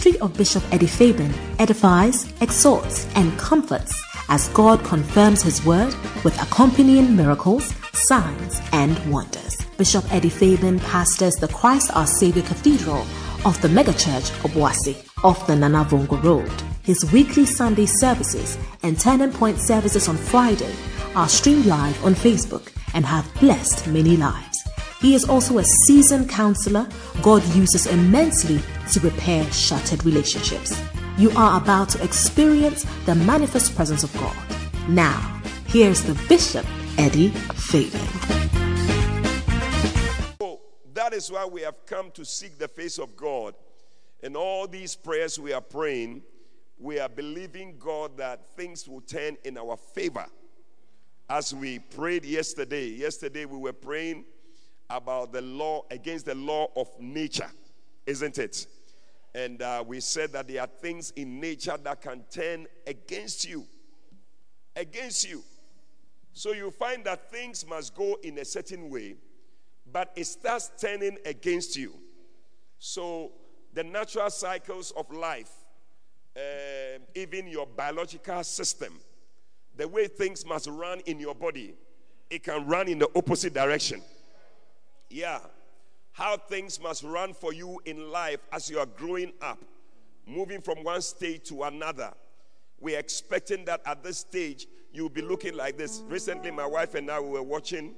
ministry of Bishop Eddie Fabian edifies, exhorts, and comforts as God confirms His word with accompanying miracles, signs, and wonders. Bishop Eddie Fabian pastors the Christ Our Savior Cathedral of the megachurch Obuasi off the Nanavongo Road. His weekly Sunday services and Turning Point services on Friday are streamed live on Facebook and have blessed many lives. He is also a seasoned counselor God uses immensely to repair shattered relationships. You are about to experience the manifest presence of God. Now, here's the Bishop, Eddie Fabian. So that is why we have come to seek the face of God. In all these prayers we are praying, we are believing God that things will turn in our favor. As we prayed yesterday, yesterday we were praying about the law against the law of nature, isn't it? And uh, we said that there are things in nature that can turn against you. Against you. So you find that things must go in a certain way, but it starts turning against you. So the natural cycles of life, uh, even your biological system, the way things must run in your body, it can run in the opposite direction. Yeah. How things must run for you in life as you are growing up, moving from one stage to another. We're expecting that at this stage you'll be looking like this. Recently, my wife and I we were watching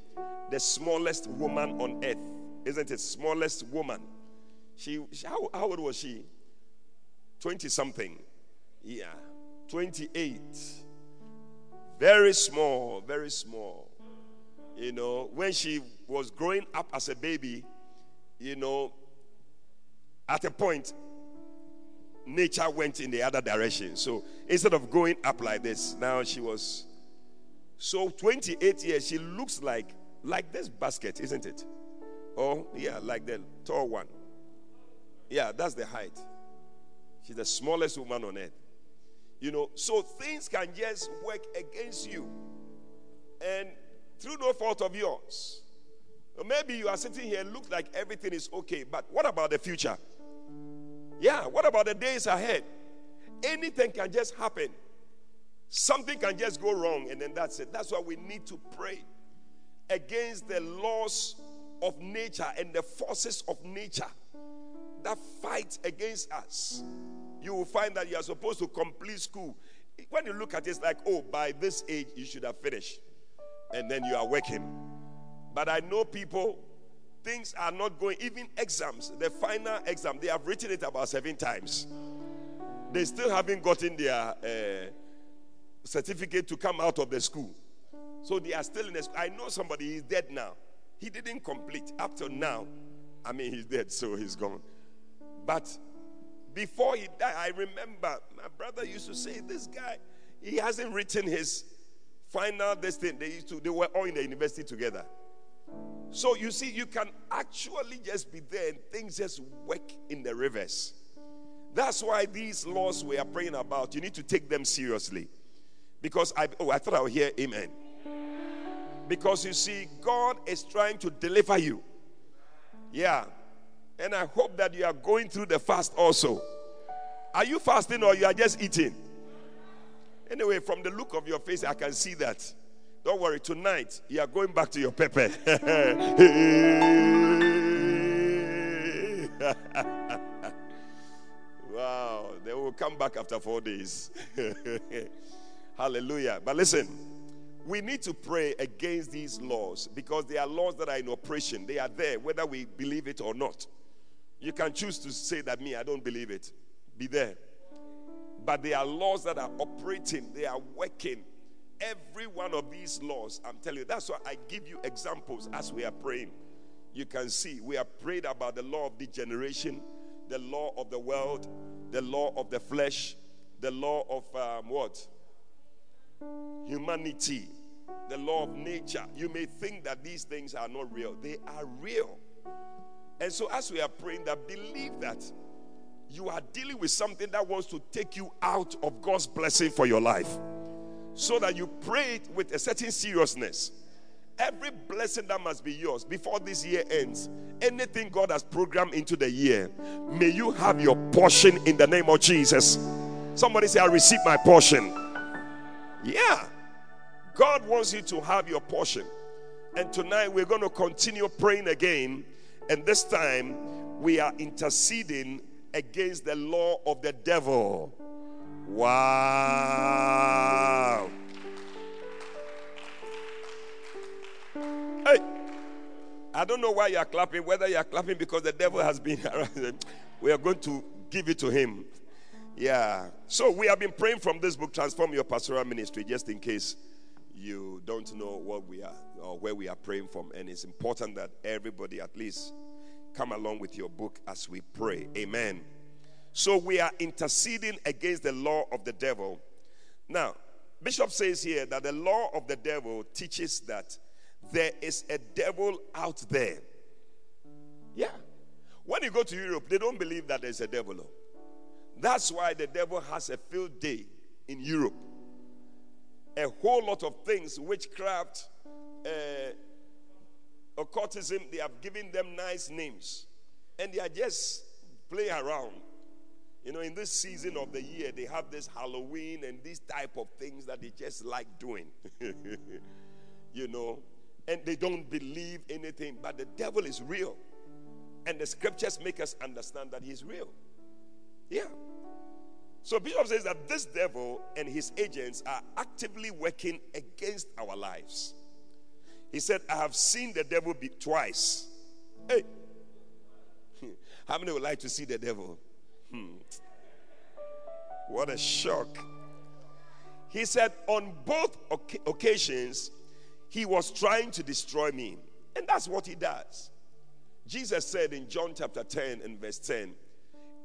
the smallest woman on earth. Isn't it? Smallest woman. She, how, how old was she? 20 something. Yeah. 28. Very small, very small. You know, when she was growing up as a baby, you know, at a point, nature went in the other direction. So instead of going up like this, now she was. So 28 years, she looks like like this basket, isn't it? Oh, yeah, like the tall one. Yeah, that's the height. She's the smallest woman on earth. You know, so things can just work against you. And through no fault of yours. Maybe you are sitting here, look like everything is okay, but what about the future? Yeah, what about the days ahead? Anything can just happen. Something can just go wrong, and then that's it. That's why we need to pray against the laws of nature and the forces of nature that fight against us. You will find that you are supposed to complete school. When you look at it, it's like, oh, by this age, you should have finished and then you are working. But I know people, things are not going, even exams, the final exam, they have written it about seven times. They still haven't gotten their uh, certificate to come out of the school. So they are still in the school. I know somebody is dead now. He didn't complete up till now. I mean, he's dead, so he's gone. But before he died, I remember my brother used to say, This guy, he hasn't written his final this thing they used to they were all in the university together so you see you can actually just be there and things just work in the reverse. That's why these laws we are praying about you need to take them seriously. Because i oh i thought i would hear amen. Because you see god is trying to deliver you. Yeah. And i hope that you are going through the fast also. Are you fasting or you are just eating? Anyway, from the look of your face, I can see that. Don't worry, tonight you are going back to your pepper. wow, they will come back after four days. Hallelujah. But listen, we need to pray against these laws because they are laws that are in operation. They are there, whether we believe it or not. You can choose to say that, me, I don't believe it. Be there. But there are laws that are operating, they are working. Every one of these laws, I'm telling you, that's why I give you examples as we are praying. You can see we are prayed about the law of degeneration, the law of the world, the law of the flesh, the law of um, what? Humanity, the law of nature. You may think that these things are not real, they are real. And so, as we are praying, that believe that you are dealing with something that wants to take you out of God's blessing for your life. So that you pray it with a certain seriousness every blessing that must be yours before this year ends, anything God has programmed into the year, may you have your portion in the name of Jesus. Somebody say, I receive my portion. Yeah. God wants you to have your portion. And tonight we're going to continue praying again. And this time we are interceding against the law of the devil. Wow. Hey, I don't know why you are clapping, whether you are clapping because the devil has been around. We are going to give it to him. Yeah. So we have been praying from this book, Transform Your Pastoral Ministry, just in case you don't know what we are or where we are praying from. And it's important that everybody at least come along with your book as we pray. Amen. So we are interceding against the law of the devil. Now, Bishop says here that the law of the devil teaches that there is a devil out there. Yeah. When you go to Europe, they don't believe that there's a devil. That's why the devil has a field day in Europe. A whole lot of things, witchcraft, uh, occultism, they have given them nice names. And they are just playing around. You know, in this season of the year, they have this Halloween and these type of things that they just like doing. you know, and they don't believe anything, but the devil is real. And the scriptures make us understand that he's real. Yeah. So Bishop says that this devil and his agents are actively working against our lives. He said, I have seen the devil be twice. Hey. How many would like to see the devil? Hmm. What a shock. He said, on both occasions, he was trying to destroy me. And that's what he does. Jesus said in John chapter 10 and verse 10,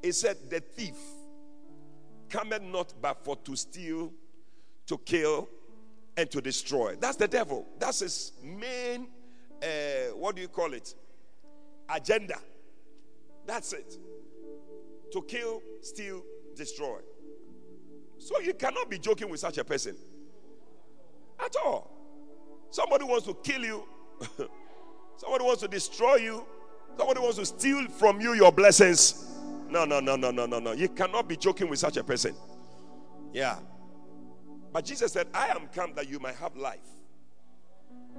He said, The thief cometh not but for to steal, to kill, and to destroy. That's the devil. That's his main, uh, what do you call it? Agenda. That's it. To kill, steal, destroy. So you cannot be joking with such a person at all. Somebody wants to kill you, somebody wants to destroy you, somebody wants to steal from you your blessings. No, no, no, no, no, no, no. You cannot be joking with such a person. Yeah. But Jesus said, I am come that you might have life,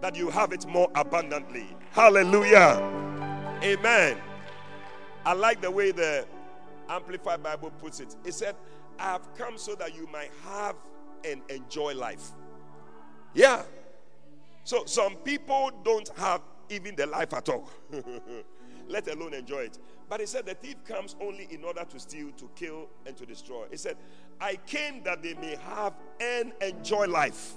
that you have it more abundantly. Hallelujah. Amen. I like the way the Amplified Bible puts it. It said, I have come so that you might have and enjoy life. Yeah. So some people don't have even the life at all, let alone enjoy it. But he said the thief comes only in order to steal, to kill, and to destroy. He said, I came that they may have and enjoy life.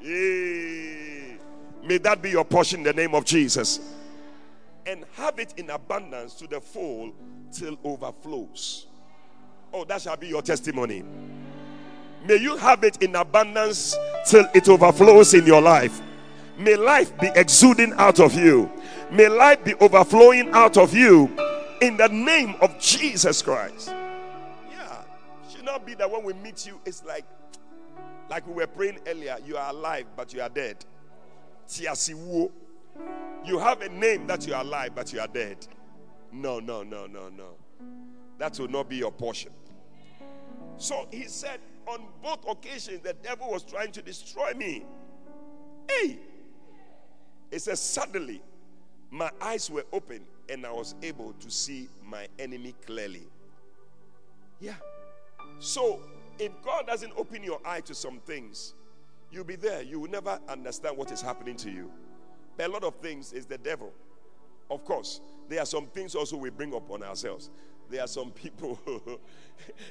Yay. May that be your portion in the name of Jesus. And have it in abundance to the full till overflows. Oh, that shall be your testimony. May you have it in abundance till it overflows in your life. May life be exuding out of you. May life be overflowing out of you in the name of Jesus Christ. Yeah, should not be that when we meet you, it's like, like we were praying earlier, you are alive, but you are dead. You have a name that you are alive, but you are dead. No, no, no, no, no. That will not be your portion. So he said, on both occasions, the devil was trying to destroy me. Hey! It says, suddenly, my eyes were open and I was able to see my enemy clearly. Yeah. So, if God doesn't open your eye to some things, you'll be there. You will never understand what is happening to you. A lot of things is the devil. Of course, there are some things also we bring upon ourselves. There are some people,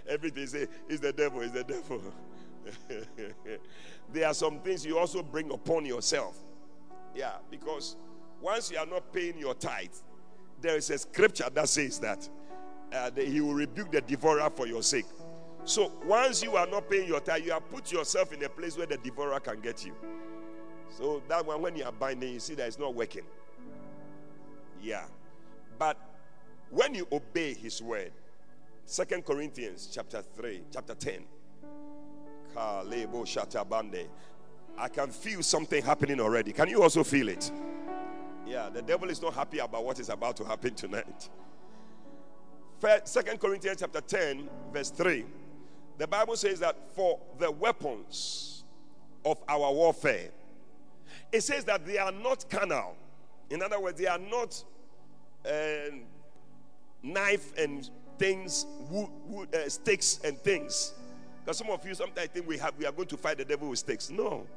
everything say, is the devil, is the devil. there are some things you also bring upon yourself. Yeah, because once you are not paying your tithe, there is a scripture that says that, uh, that he will rebuke the devourer for your sake. So once you are not paying your tithe, you have put yourself in a place where the devourer can get you. So that one, when you are binding, you see that it's not working. Yeah. But when you obey his word, Second Corinthians chapter 3, chapter 10. I can feel something happening already. Can you also feel it? Yeah, the devil is not happy about what is about to happen tonight. Second Corinthians chapter 10, verse 3. The Bible says that for the weapons of our warfare, it says that they are not carnal. In other words, they are not uh, knife and things, wood, wood uh, sticks and things. Because some of you sometimes think we have we are going to fight the devil with sticks. No.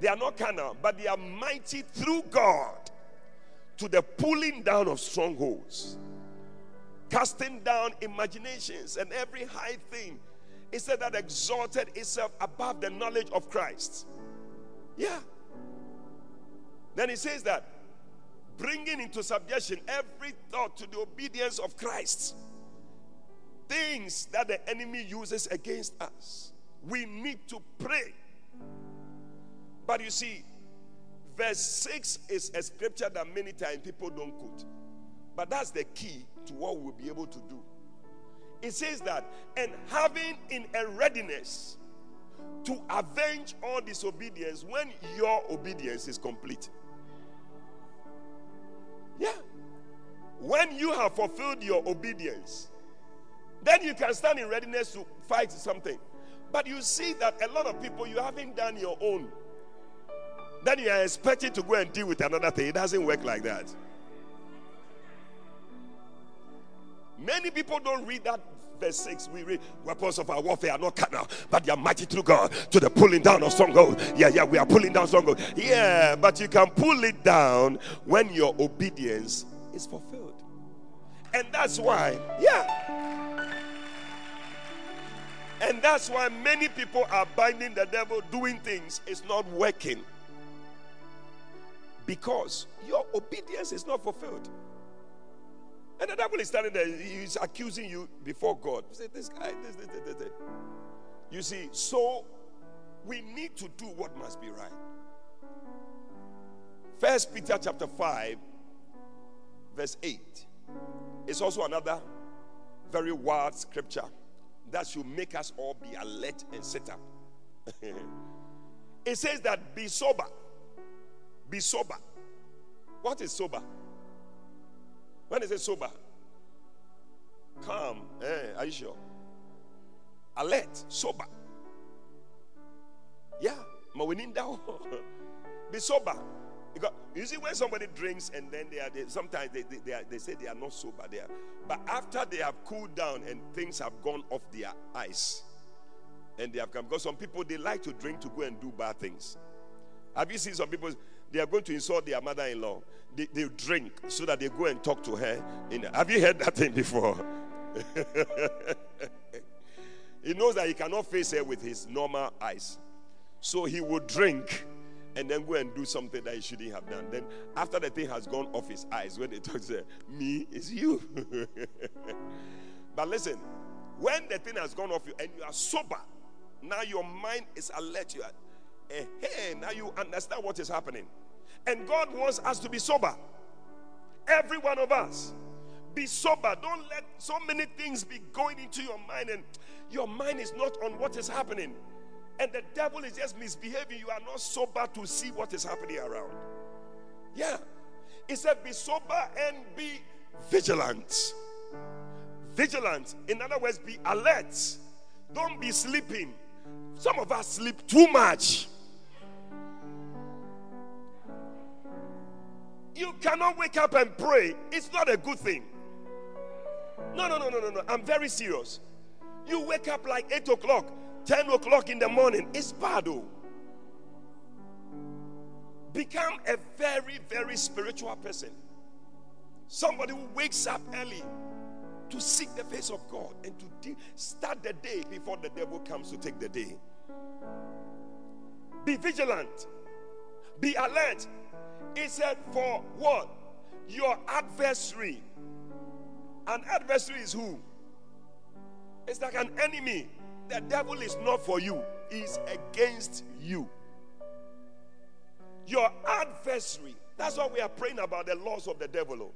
They are not carnal, but they are mighty through God to the pulling down of strongholds, casting down imaginations and every high thing. It said that exalted itself above the knowledge of Christ. Yeah. Then he says that bringing into subjection every thought to the obedience of Christ. Things that the enemy uses against us. We need to pray but you see, verse 6 is a scripture that many times people don't quote. But that's the key to what we'll be able to do. It says that, and having in a readiness to avenge all disobedience when your obedience is complete. Yeah. When you have fulfilled your obedience, then you can stand in readiness to fight something. But you see that a lot of people, you haven't done your own. Then you are expecting to go and deal with another thing. It doesn't work like that. Many people don't read that verse 6. We read, Weapons of our warfare are not carnal, but they are mighty through God to the pulling down of strongholds. Yeah, yeah, we are pulling down strongholds. Yeah, but you can pull it down when your obedience is fulfilled. And that's why, yeah. And that's why many people are binding the devil, doing things, it's not working because your obedience is not fulfilled. And the devil is standing there, he's accusing you before God. You say, this guy, this, this, this, this. You see, so we need to do what must be right. First Peter chapter 5, verse 8. It's also another very wild scripture that should make us all be alert and set up. it says that be sober be sober. What is sober? When is it sober? Calm. Eh, are you sure? Alert. Sober. Yeah. But we need that. Be sober. Because you see, when somebody drinks and then they are they, sometimes they, they, they, are, they say they are not sober there. But after they have cooled down and things have gone off their eyes, and they have come because some people they like to drink to go and do bad things. Have you seen some people? They are going to insult their mother in law. They, they drink so that they go and talk to her. In, have you heard that thing before? he knows that he cannot face her with his normal eyes. So he will drink and then go and do something that he shouldn't have done. Then, after the thing has gone off his eyes, when they talk to her, me is you. but listen, when the thing has gone off you and you are sober, now your mind is alert. You are, Hey, now you understand what is happening. And God wants us to be sober. Every one of us. Be sober. Don't let so many things be going into your mind, and your mind is not on what is happening. And the devil is just misbehaving. You are not sober to see what is happening around. Yeah. He said, Be sober and be vigilant. Vigilant. In other words, be alert. Don't be sleeping. Some of us sleep too much. You cannot wake up and pray. It's not a good thing. No, no, no, no, no, no. I'm very serious. You wake up like 8 o'clock, 10 o'clock in the morning. It's bad, though. Become a very, very spiritual person. Somebody who wakes up early to seek the face of God and to de- start the day before the devil comes to take the day. Be vigilant, be alert, he said, For what? Your adversary. An adversary is who? It's like an enemy. The devil is not for you, he's against you. Your adversary. That's what we are praying about the laws of the devil. Oh.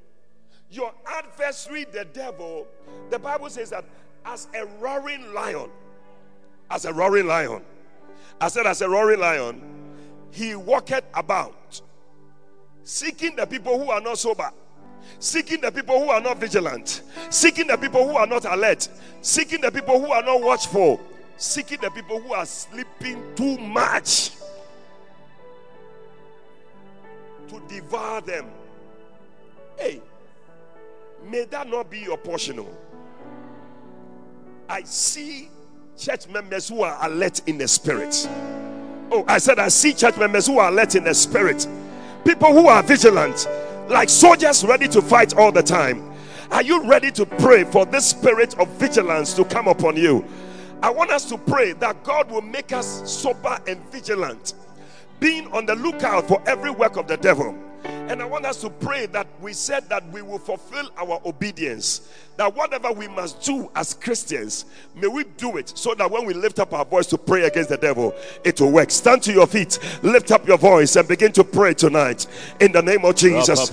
Your adversary, the devil, the Bible says that as a roaring lion, as a roaring lion, I said, as a roaring lion, he walketh about, seeking the people who are not sober, seeking the people who are not vigilant, seeking the people who are not alert, seeking the people who are not watchful, seeking the people who are sleeping too much to devour them. Hey, may that not be your portion. Oh. I see church members who are alert in the spirit. Oh, I said, I see church members who are alert in the spirit. People who are vigilant, like soldiers ready to fight all the time. Are you ready to pray for this spirit of vigilance to come upon you? I want us to pray that God will make us sober and vigilant, being on the lookout for every work of the devil. And I want us to pray that we said that we will fulfill our obedience that whatever we must do as Christians, may we do it so that when we lift up our voice to pray against the devil, it will work. Stand to your feet, lift up your voice, and begin to pray tonight in the name of Jesus.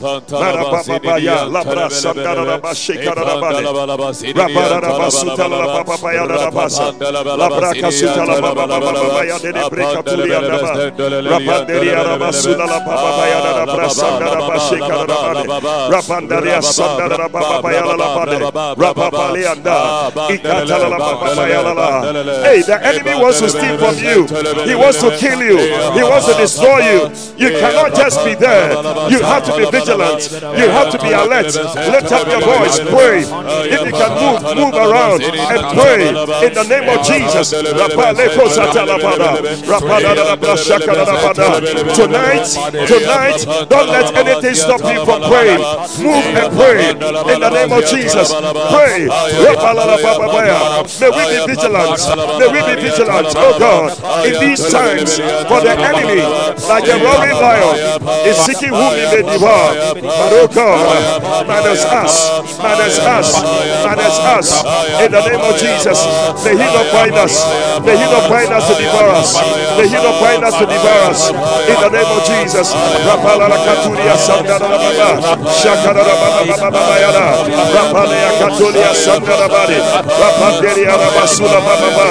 Hey, the enemy wants to steal from you. He wants to kill you. He wants to destroy you. You cannot just be there. You have to be vigilant. You have to be alert. Lift up your voice. Pray. If you can move, move around and pray in the name of Jesus. Tonight, tonight, don't let anything stop you from praying. Move and pray in the name of Jesus. Pray. May we be vigilant. May we be vigilant, oh God, in these times. For the enemy, like a roaring lion, is seeking whom he may devour. But oh God, minus us, minus us, minus us. In the name of Jesus, may he not find us. May he not find us to devour us. May he not find us to devour us. In the name of Jesus. Rapalia Sandara Bari, Rapanderia Rabasula Baba,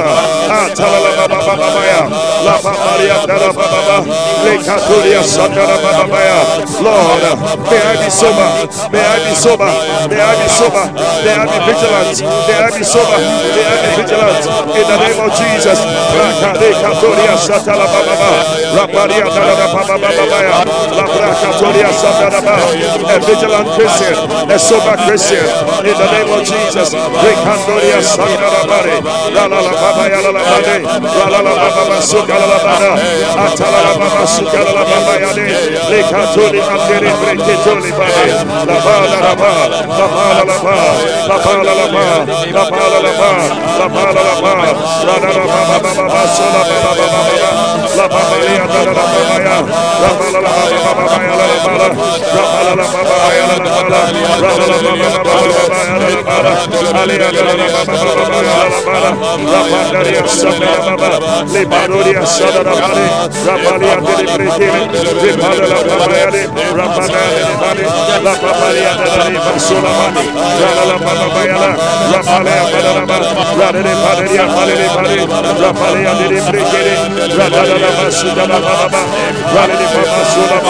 Atala Baba Baba, La Paparia Dara Baba, Lekaturia Sandara Baba. Lord, may I be sober, may I be sober, may I be sober, may I be vigilant, may I be sober, may I be vigilant. In the name of Jesus. Rakaturia Satala Baba, Raparia Dara Baba Baba, La Bracatoria Sandara Baba, a vigilant Christian, a sober Christian. In the name of Jesus. Rekandoria Sandarabare, Rala Baba Yala Bade, Rala Baba Sukalabada, Atala Baba Sukala Baba Yade, Lekatuli Andere Breketuli Bade, La Bala La Ba, La Bala La Ba, La Bala La Ba, La Bala La Ba, La Bala La Ba, Rala Baba Baba Sola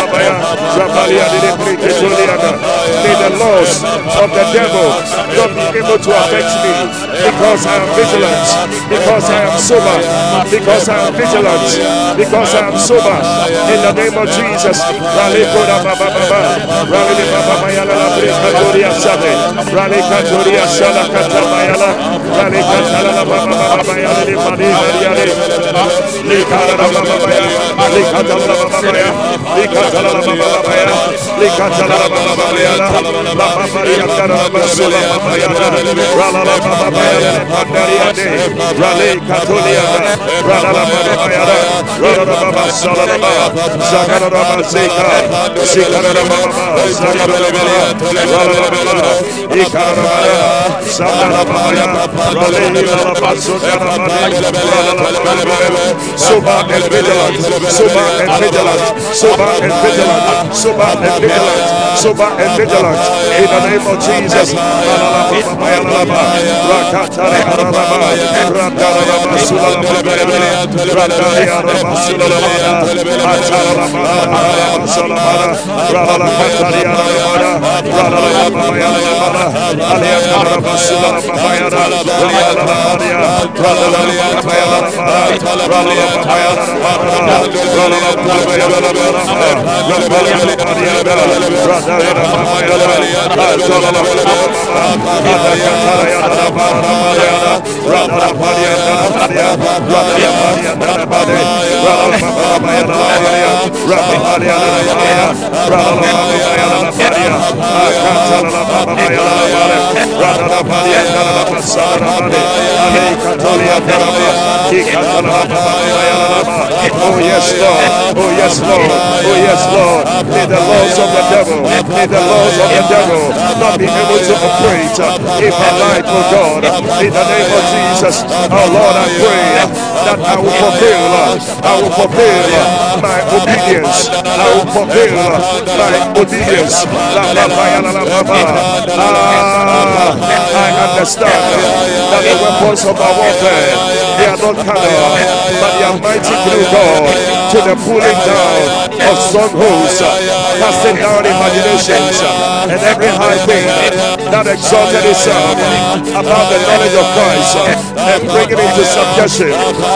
Baba May the laws of the devil not be able to affect me because I am vigilant, because I am sober, because I am vigilant, because I am sober. In the name of Jesus. Sober and vigilant, sober and vigilant, sober and vigilant soba and vigilant, soba and vigilant. In the name of Jesus, Rakatari Oh yes, Lord. Oh yes, Lord. Oh yes, Lord. May the laws of the devil, may the laws of the devil. Not be able to operate. In my life, oh God. In the name of Jesus, oh Lord, I pray that I will fulfill, I will fulfill my obedience. I will fulfill my obedience. Ah, I understand that the weapons of our warfare they are not carnal, but they are mighty through God to the pulling down of strongholds, casting down imaginations and every high thing that exalted itself about the knowledge of Christ and bringing into subjection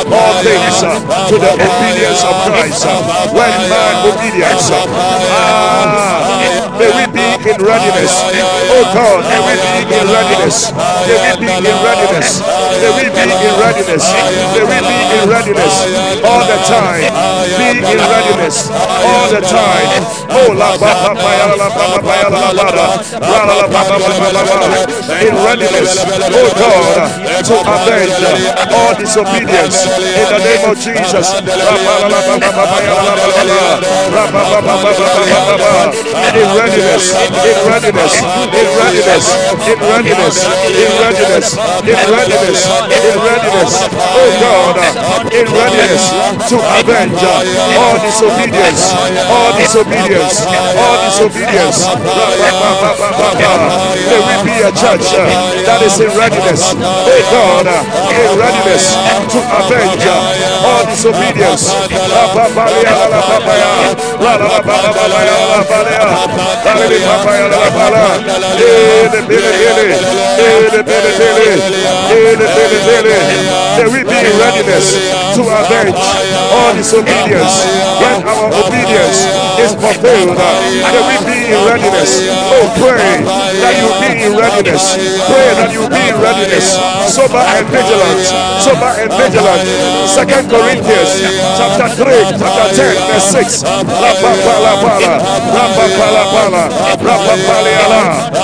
all things uh, to the obedience of Christ. Uh, when my obedience, uh, ah, may we be in readiness. Oh God, may we be in readiness. May we be in readiness. May we be in readiness. May we be in readiness all the time. Be in readiness all the time. Oh, la ba ba ba ya la ba ba ba ya la ba da. La la ba ba ba ba ba. In readiness, oh God, to avenge all disobedience in the name of Jesus. In readiness, in readiness, in readiness, in readiness, in readiness, in readiness, in readiness, oh God, in readiness to avenge all disobedience, all disobedience, all disobedience. May we be a church that is in readiness, oh God, in readiness to avenge all disobedience. May we be in readiness to avenge all disobedience when our obedience is fulfilled. May we be in readiness. Oh, loudest. Pray that you be in readiness, sober and vigilant, sober and vigilant. Second Corinthians chapter 3, chapter 10, verse 6. Rapa pala pala, rapa pala pala, rapa pala yala,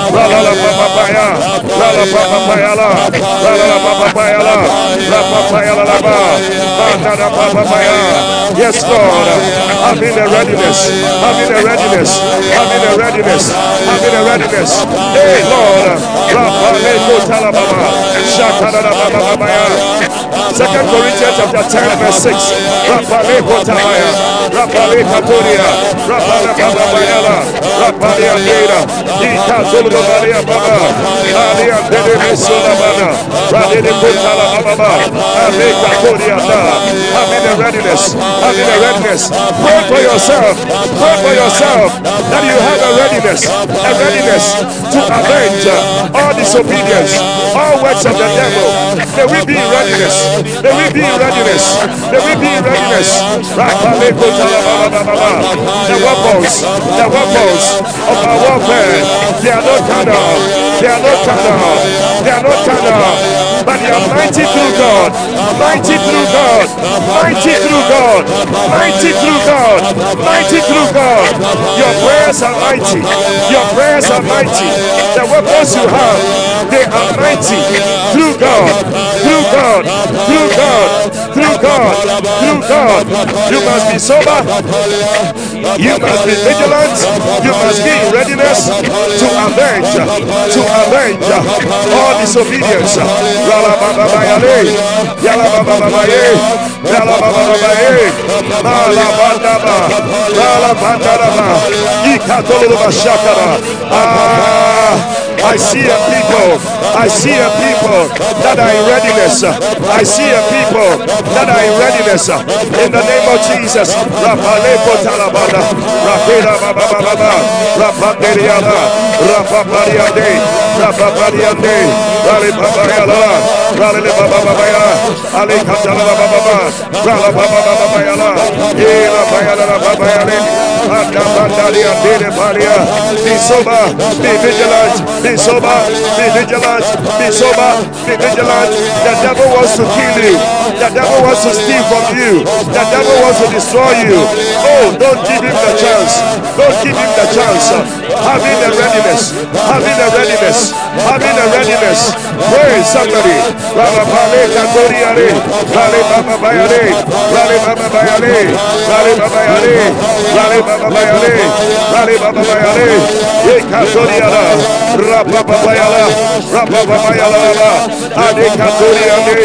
rala la papa paya, rala papa paya la, rala la papa paya la, rapa paya la la ba, rala. Yes, Lord, having a readiness, having a readiness, having a readiness, having a readiness. Hey, Lord. Second Corinthians chapter 10 verse 6. Rapale Kotabaya. Rapale Katoria. Rapale Kababayala. Rapale Andera. Ika Zulu Maria Baba. Maria Dede Mesula Bana. Radede Kotala Baba. Ale Katoria Da. I'm in a readiness. I'm in a readiness. Pray for yourself. Pray for yourself that you have a readiness. A readiness to avenge all disobedience, all works of the devil. May we be in readiness. May we be in readiness. May we be in readiness. The weapons, the weapons of our warfare, they are not carnal. They are not carnal. They are not carnal. But you are mighty through God. Mighty through God. Mighty through God. Mighty through God. Mighty through God. Your prayers are mighty. Your prayers are mighty. The weapons you have, they are mighty through God. Through God. Through God. Through God. Through God. You must be sober. You must be vigilant. You must be in readiness to avenge, to avenge all disobedience. Rala baba bayale, yala baba babaye, yala baba babaye, mala bandaba, mala bandaba, ikatolo bashakara. Ah. I see a people. I see a people that are in readiness. I see a people that are in readiness. In the name of Jesus. Be vigilant. Be sober, be vigilant, be sober, be vigilant. The devil wants to kill you, the devil wants to steal from you, the devil wants to destroy you. Oh, don't give him the chance, don't give him the chance. Having the readiness, having the readiness, having the readiness. Pray somebody. Baba Bale Katoriare, Bale Baba Bayale, Bale Baba Bayale, Bale Baba Bayale, Bale Baba Bayale, Bale Baba Bayale, Katoriara, Rapabayala, Rapabayala, Ade Katuri Ade,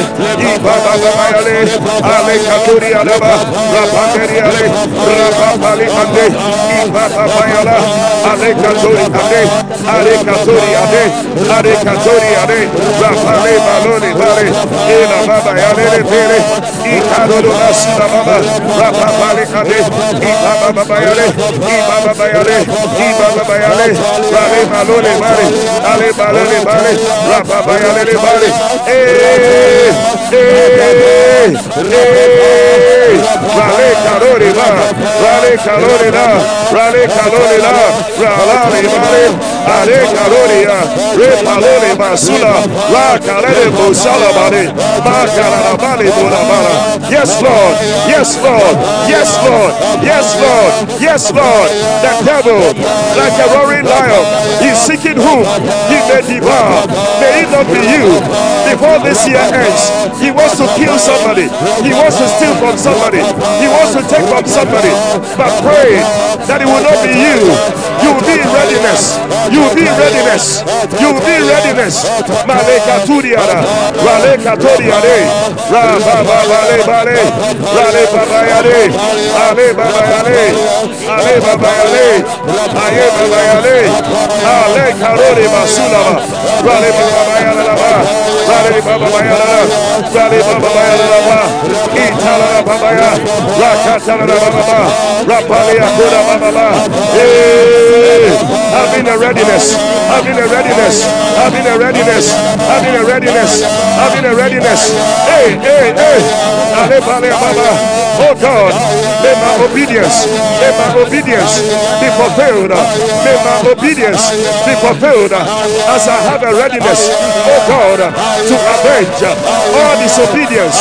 Ibaba Bayale, Ale Katuri Adaba, Rapanderiale, Rapapali Ade, Ibaba Bayala, Ale Katuri Ade, Ale Katuri Ade, Ale Katuri Ade, Rapale Baloni Bale, Ila Baba Yale Pele, Ikadoro Nasida Baba, Rapapali Ade, Ibaba Bayale, Ibaba Bayale, Ibaba Bayale, Rale Baloni Bale, Ale balele bale. Rapa bayale bale. Eh. Eh. Rale kalori ba. Rale kalori da. Rale kalori da. Rale bale. Ale kalori ya. Re palole basula. La. Ma. Yes Lord. Yes Lord. Yes Lord. Yes Lord. Yes Lord. The devil like a roaring lion. is seeking whom he may devour. May it not be you before this year ends. He wants to kill somebody. He wants to steal from somebody. He wants to take from somebody. But pray that it will not be you. You will be in readiness. You will be in readiness. You will be in readiness. Maleka turiara. Raleka toriare. Ra ba ba ba le ba le. Rale ba ba ya le. Ale ba ba ya le. Ale ba ba ya le. Aye ba ba le. Ale karore basulaba. Rale ba Rale ba ba ba ya la. Rale ba ba ba ya la ba. Itala ba ba ya. Rakata la ba ba ba. Rapale ya kura ba ba ba. Hey, having a readiness, having a readiness, having a readiness, having a readiness, having a readiness. Hey, hey, hey. Ale bale baba. Oh God, may my obedience, may my obedience be fulfilled. May my obedience be fulfilled as I have a readiness, oh God, to avenge all disobedience.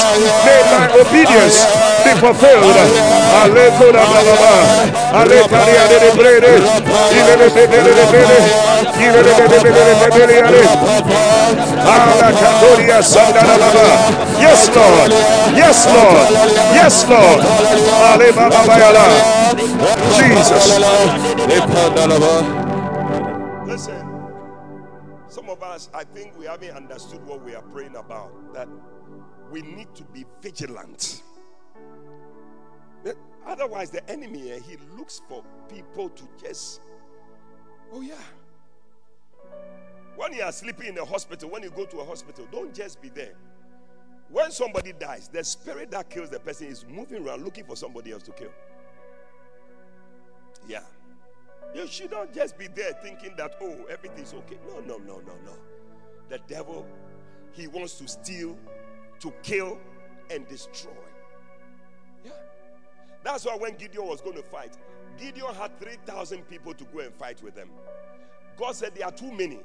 May my obedience be fulfilled. Ale koda baba. Ale karia de brede. Yes Lord. Yes Lord. Yes Lord. Jesus. Of us, I think we haven't understood what we are praying about. That we need to be vigilant. Otherwise, the enemy, eh, he looks for people to just, oh yeah. When you are sleeping in a hospital, when you go to a hospital, don't just be there. When somebody dies, the spirit that kills the person is moving around looking for somebody else to kill. Yeah. You should not just be there thinking that, oh, everything's okay. No, no, no, no, no. The devil, he wants to steal, to kill, and destroy. Yeah. That's why when Gideon was going to fight, Gideon had 3,000 people to go and fight with them. God said there are too many.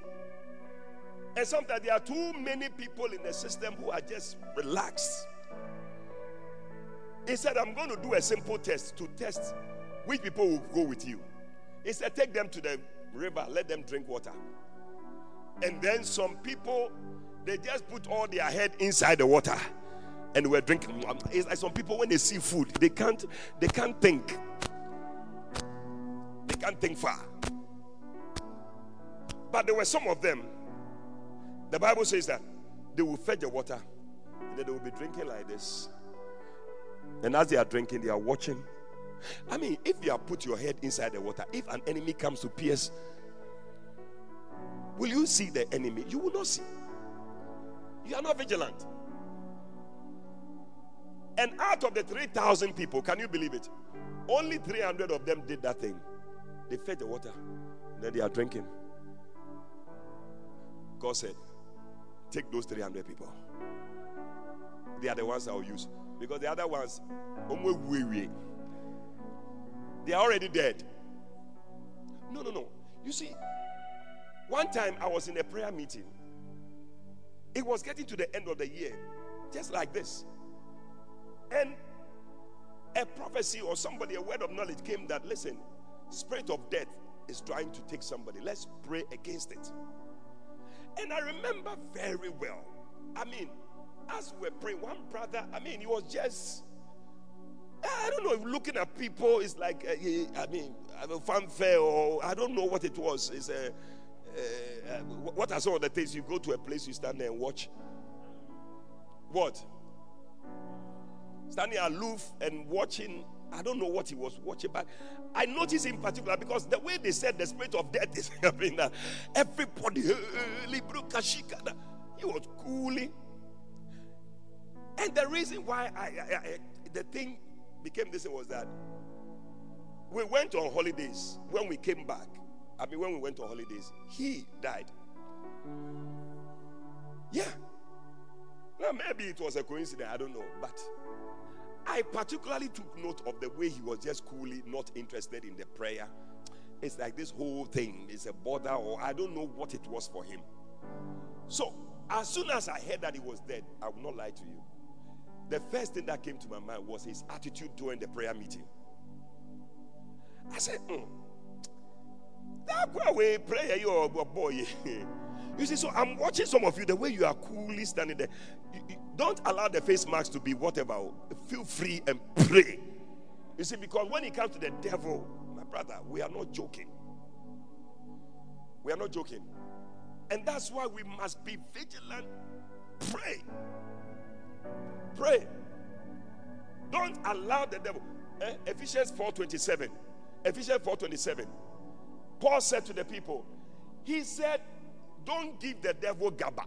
And sometimes there are too many people in the system who are just relaxed. He said, I'm going to do a simple test to test which people will go with you. He said, Take them to the river, let them drink water. And then some people, they just put all their head inside the water and were drinking. It's like some people when they see food, they can't they can't think. they can't think far. But there were some of them. The Bible says that they will fetch the water and then they will be drinking like this. And as they are drinking, they are watching. I mean, if you have put your head inside the water, if an enemy comes to pierce, will you see the enemy? You will not see. You are not vigilant. And out of the 3,000 people, can you believe it? Only 300 of them did that thing. They fed the water, then they are drinking. God said, Take those 300 people. They are the ones I will use. Because the other ones, they are already dead. No, no, no. You see, one time I was in a prayer meeting. It was getting to the end of the year, just like this. And a prophecy or somebody, a word of knowledge came that, listen, spirit of death is trying to take somebody. Let's pray against it. And I remember very well. I mean, as we were praying, one brother, I mean, he was just, I don't know, looking at people, is like, uh, I mean, a fanfare or I don't know what it was. It's a, uh, uh, what are some of the things you go to a place, you stand there and watch? What? Standing aloof and watching I don't know what he was watching, but I noticed in particular because the way they said the spirit of death is happening, that everybody, he was cooling. And the reason why I, I, I, the thing became this was that we went on holidays. When we came back, I mean, when we went on holidays, he died. Yeah. Now, maybe it was a coincidence, I don't know. But I particularly took note of the way he was just coolly not interested in the prayer. It's like this whole thing is a bother, or I don't know what it was for him. So, as soon as I heard that he was dead, I will not lie to you. The first thing that came to my mind was his attitude during the prayer meeting. I said, mm, that way prayer, you're a boy. You see, so I'm watching some of you the way you are coolly standing there. You, you, don't allow the face marks to be whatever. Feel free and pray. You see, because when it comes to the devil, my brother, we are not joking. We are not joking. And that's why we must be vigilant. Pray. Pray. Don't allow the devil. Eh? Ephesians 4:27. Ephesians 4:27. Paul said to the people, he said, don't give the devil gaba.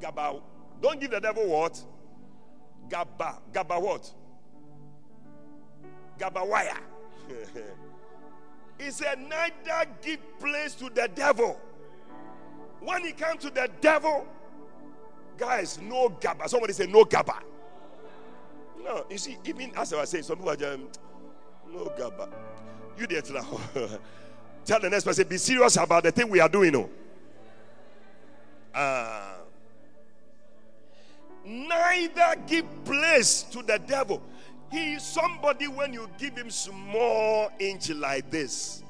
Gaba. Don't give the devil what? Gaba. Gaba what? Gaba wire. he said, neither give place to the devil. When he comes to the devil, guys, no gaba. Somebody say no gaba. No, you see, even as I was saying, some people are just no gaba. You did now. Tell the next person, be serious about the thing we are doing. No. Uh, neither give place to the devil. He is somebody when you give him small inch like this.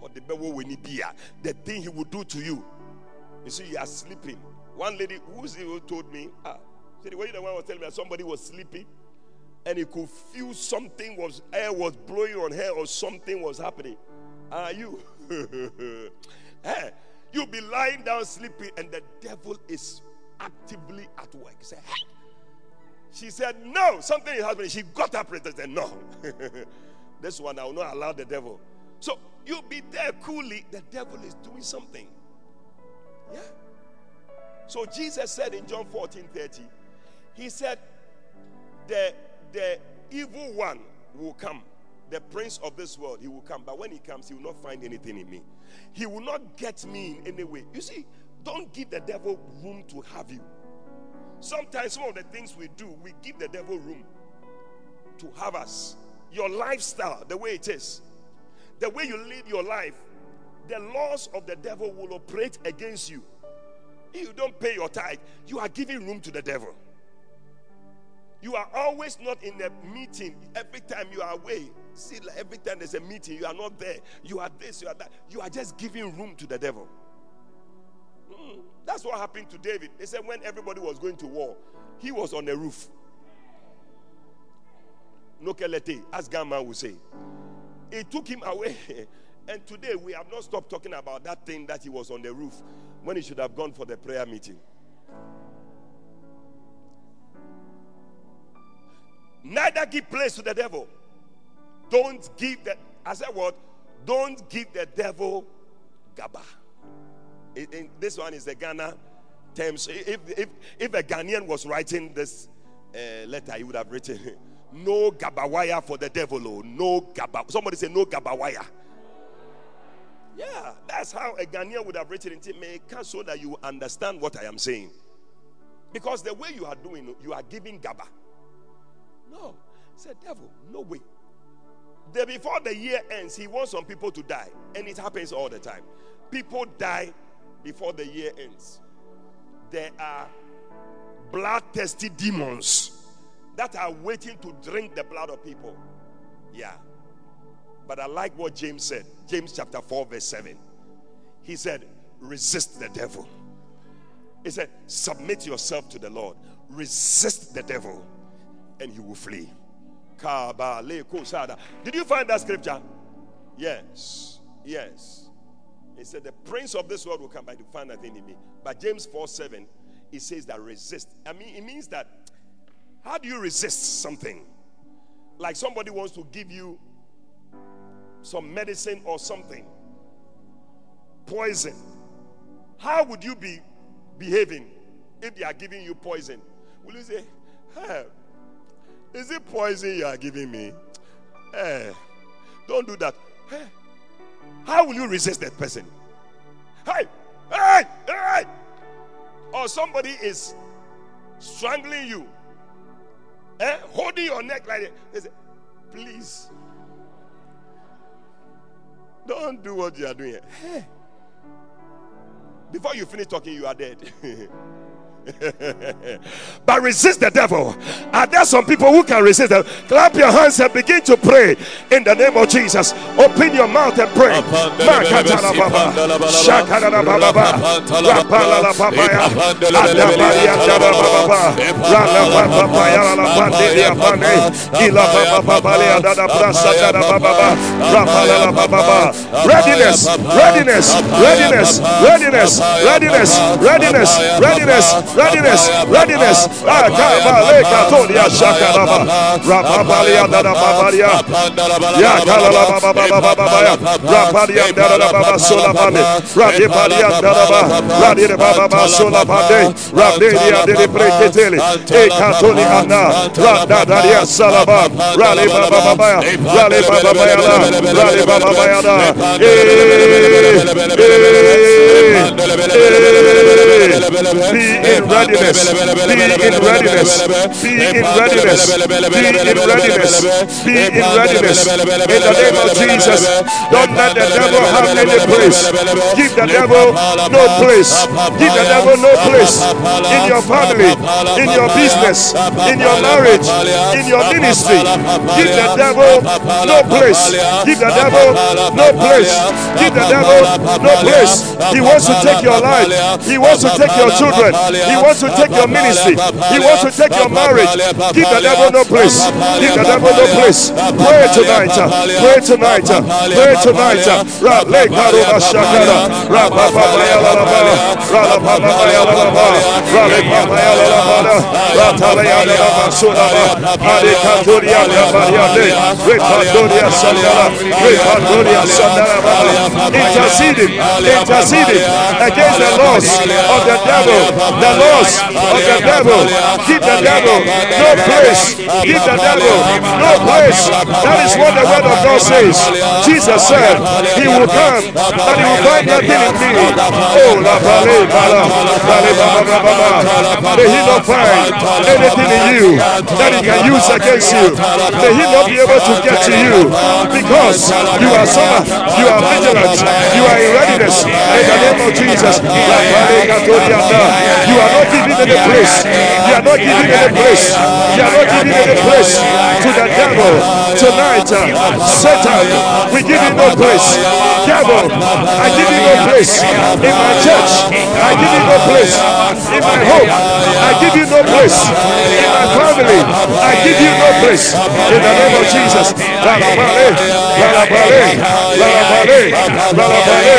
Or the devil will be the thing he will do to you. You see, you are sleeping. One lady who's who told me, ah, the way the one was telling me that somebody was sleeping and he could feel something was air was blowing on her or something was happening. Are you? hey, eh, you'll be lying down sleeping, and the devil is actively at work. Hey. She said, No, something is happening. She got up and said, No. this one I will not allow the devil. So you'll be there coolly. The devil is doing something. Yeah. So Jesus said in John 14 30, He said, The the evil one will come the prince of this world, he will come. But when he comes, he will not find anything in me. He will not get me in any way. You see, don't give the devil room to have you. Sometimes, some of the things we do, we give the devil room to have us. Your lifestyle, the way it is, the way you live your life, the laws of the devil will operate against you. You don't pay your tithe, you are giving room to the devil. You are always not in a meeting. Every time you are away, see, like every time there's a meeting, you are not there. You are this, you are that. You are just giving room to the devil. Mm, that's what happened to David. They said when everybody was going to war, he was on the roof. No kelete, as Gamma would say. it took him away. And today we have not stopped talking about that thing that he was on the roof when he should have gone for the prayer meeting. Neither give place to the devil. Don't give the, I said what? Don't give the devil gaba. This one is the Ghana terms. If, if, if a Ghanaian was writing this uh, letter, he would have written, No gabawaya for the devil. Oh, no gaba. Somebody say, No gabawaya. Yeah, that's how a Ghanaian would have written it. May so that you understand what I am saying. Because the way you are doing, you are giving gaba. No, said devil, no way. The, before the year ends, he wants some people to die, and it happens all the time. People die before the year ends. There are blood-thirsty demons that are waiting to drink the blood of people. Yeah. But I like what James said. James chapter 4, verse 7. He said, resist the devil. He said, submit yourself to the Lord. Resist the devil and he will flee. Did you find that scripture? Yes. Yes. He said, The prince of this world will come by to find in me. But James 4 7, he says that resist. I mean, it means that how do you resist something? Like somebody wants to give you some medicine or something, poison. How would you be behaving if they are giving you poison? Will you say, hey, is it poison you are giving me? Hey, don't do that. Hey, how will you resist that person? Hey, hey, hey! Or somebody is strangling you, eh? holding your neck like say, please, don't do what you are doing. Hey. Before you finish talking, you are dead. but resist the devil. Are there some people who can resist them? Clap your hands and begin to pray in the name of Jesus. Open your mouth and pray. Readiness, readiness, readiness, readiness, readiness, readiness, readiness readiness, readiness. E. Eh. Eh. Be in readiness. Be in readiness. Be in readiness. Be in readiness. Be in readiness. In the name of Jesus, don't let the devil have any place. Give the devil no place. Give the devil no place in your family, in your business, in your marriage, in your ministry. Give the devil no place. Give the devil no place. Give the devil no place. He wants to take your life. He wants to take your children. He wants to take your ministry. He wants to take your marriage. Give the devil no place. Give the devil no place. Pray tonight. Pray tonight. Pray tonight. Rale karuba shakara. Rapa papa ya la la ba. Rala papa ya la la ba. Rale papa ya la la ba. Ratale ya la la ba sula ba. Ade kandoria ya ba ya de. Repandoria sandara. Repandoria sandara. Interceding. Interceding against the laws of the devil. The laws of the devil. Give the devil no place. Give the devil no place. That is what the word of God says. Jesus said, He will come and He will find nothing in me. Oh, la bale, bala, baba, baba, baba. May He not find anything in you that He can use against you. May He not be able to get to you because you are sober, you are vigilant, you are in readiness. In the name of Jesus. You are not giving any place. You are not giving any place. You are not giving any place to the devil tonight. Uh, Satan, we give you no place. Devil, I give you no place in my church. I give you no place in my home. I give you no place in my family. I give you no place in the name of Jesus. Lalabale, lalabale, lalabale, lalabale,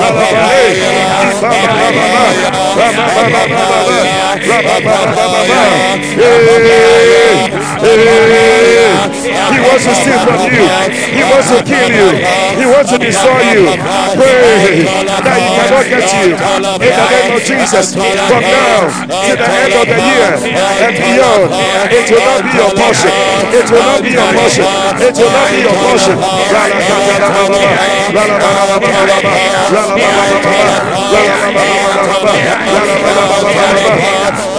lalabale, ibaba, baba, baba, Hey! He wants to steal from you. He wants to kill you. He wants to destroy you. Pray that he cannot get you. In the name of Jesus. From now to the end of the year and beyond, it will not be your portion. It will not be your portion. It will not be your portion. Yeah,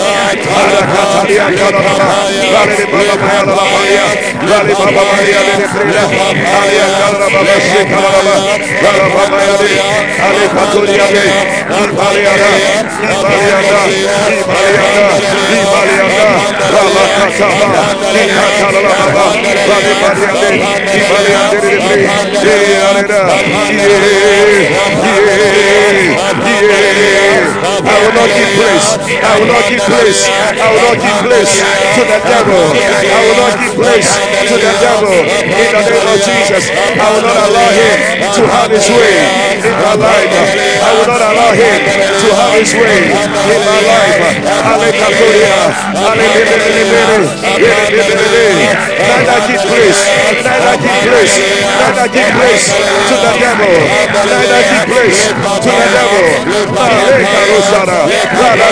I will not give place. I will not give place. I will not give place to the devil. I will not give place to the devil. In the name of Jesus, I will not allow him to have his way in my life. I will not allow him to have his way in my life. Hallelujah. Neither give place. Neither give place. Neither give place to the devil. Neither give place to the devil. Rala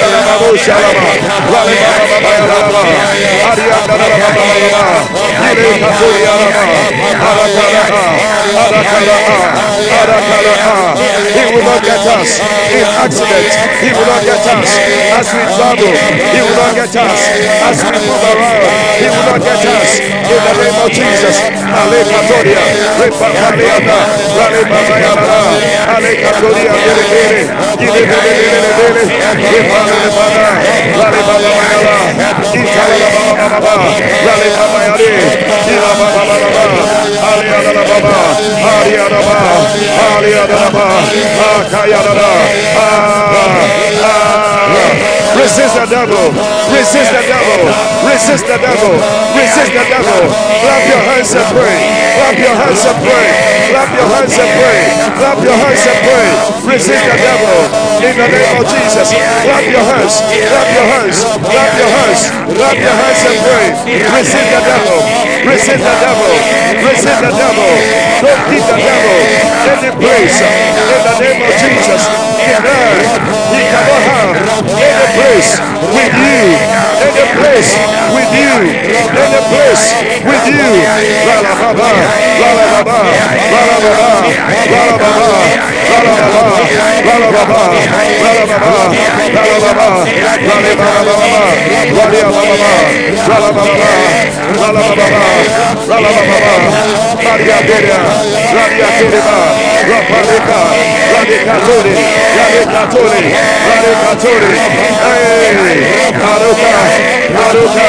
He will not get us in accidents. He will not get us as we travel. He will not get us as we move around. He will not get us in the name of Jesus. Ale Katoria, Repa Kaliana, Rale Babayana, Ale Katoria, Bere Bere, Ile Bere Bere Bere, Repa Bere Bana, Rale Ah, ah, ah. Resist the devil. Resist the devil. Resist the devil. Resist the devil. Clap your hands and pray. Clap your hands and pray. Clap your hands and pray. Clap your hands and pray. Resist the devil. In the name of Jesus. Clap your hands. Clap your hands. Clap your hands. Clap your hands and pray. Resist the devil. Resist the devil. Resist the devil. Don't give the devil any place. In the name of Jesus. He cannot have any place with you. Any place with you. Any place with you. Rala Baba. Rala Baba. Rala Baba. Rala Baba. Rala Baba. Rala Baba. Rala Baba. Rala Baba. Rala Baba. Rala Baba. Rala Baba. Rala Baba. Rala Baba. Maria Deria. Radia Teriba. Rapaleka. Radika Tori. Radika Tori. Radika Tori. Hey. Aruka. Aruka.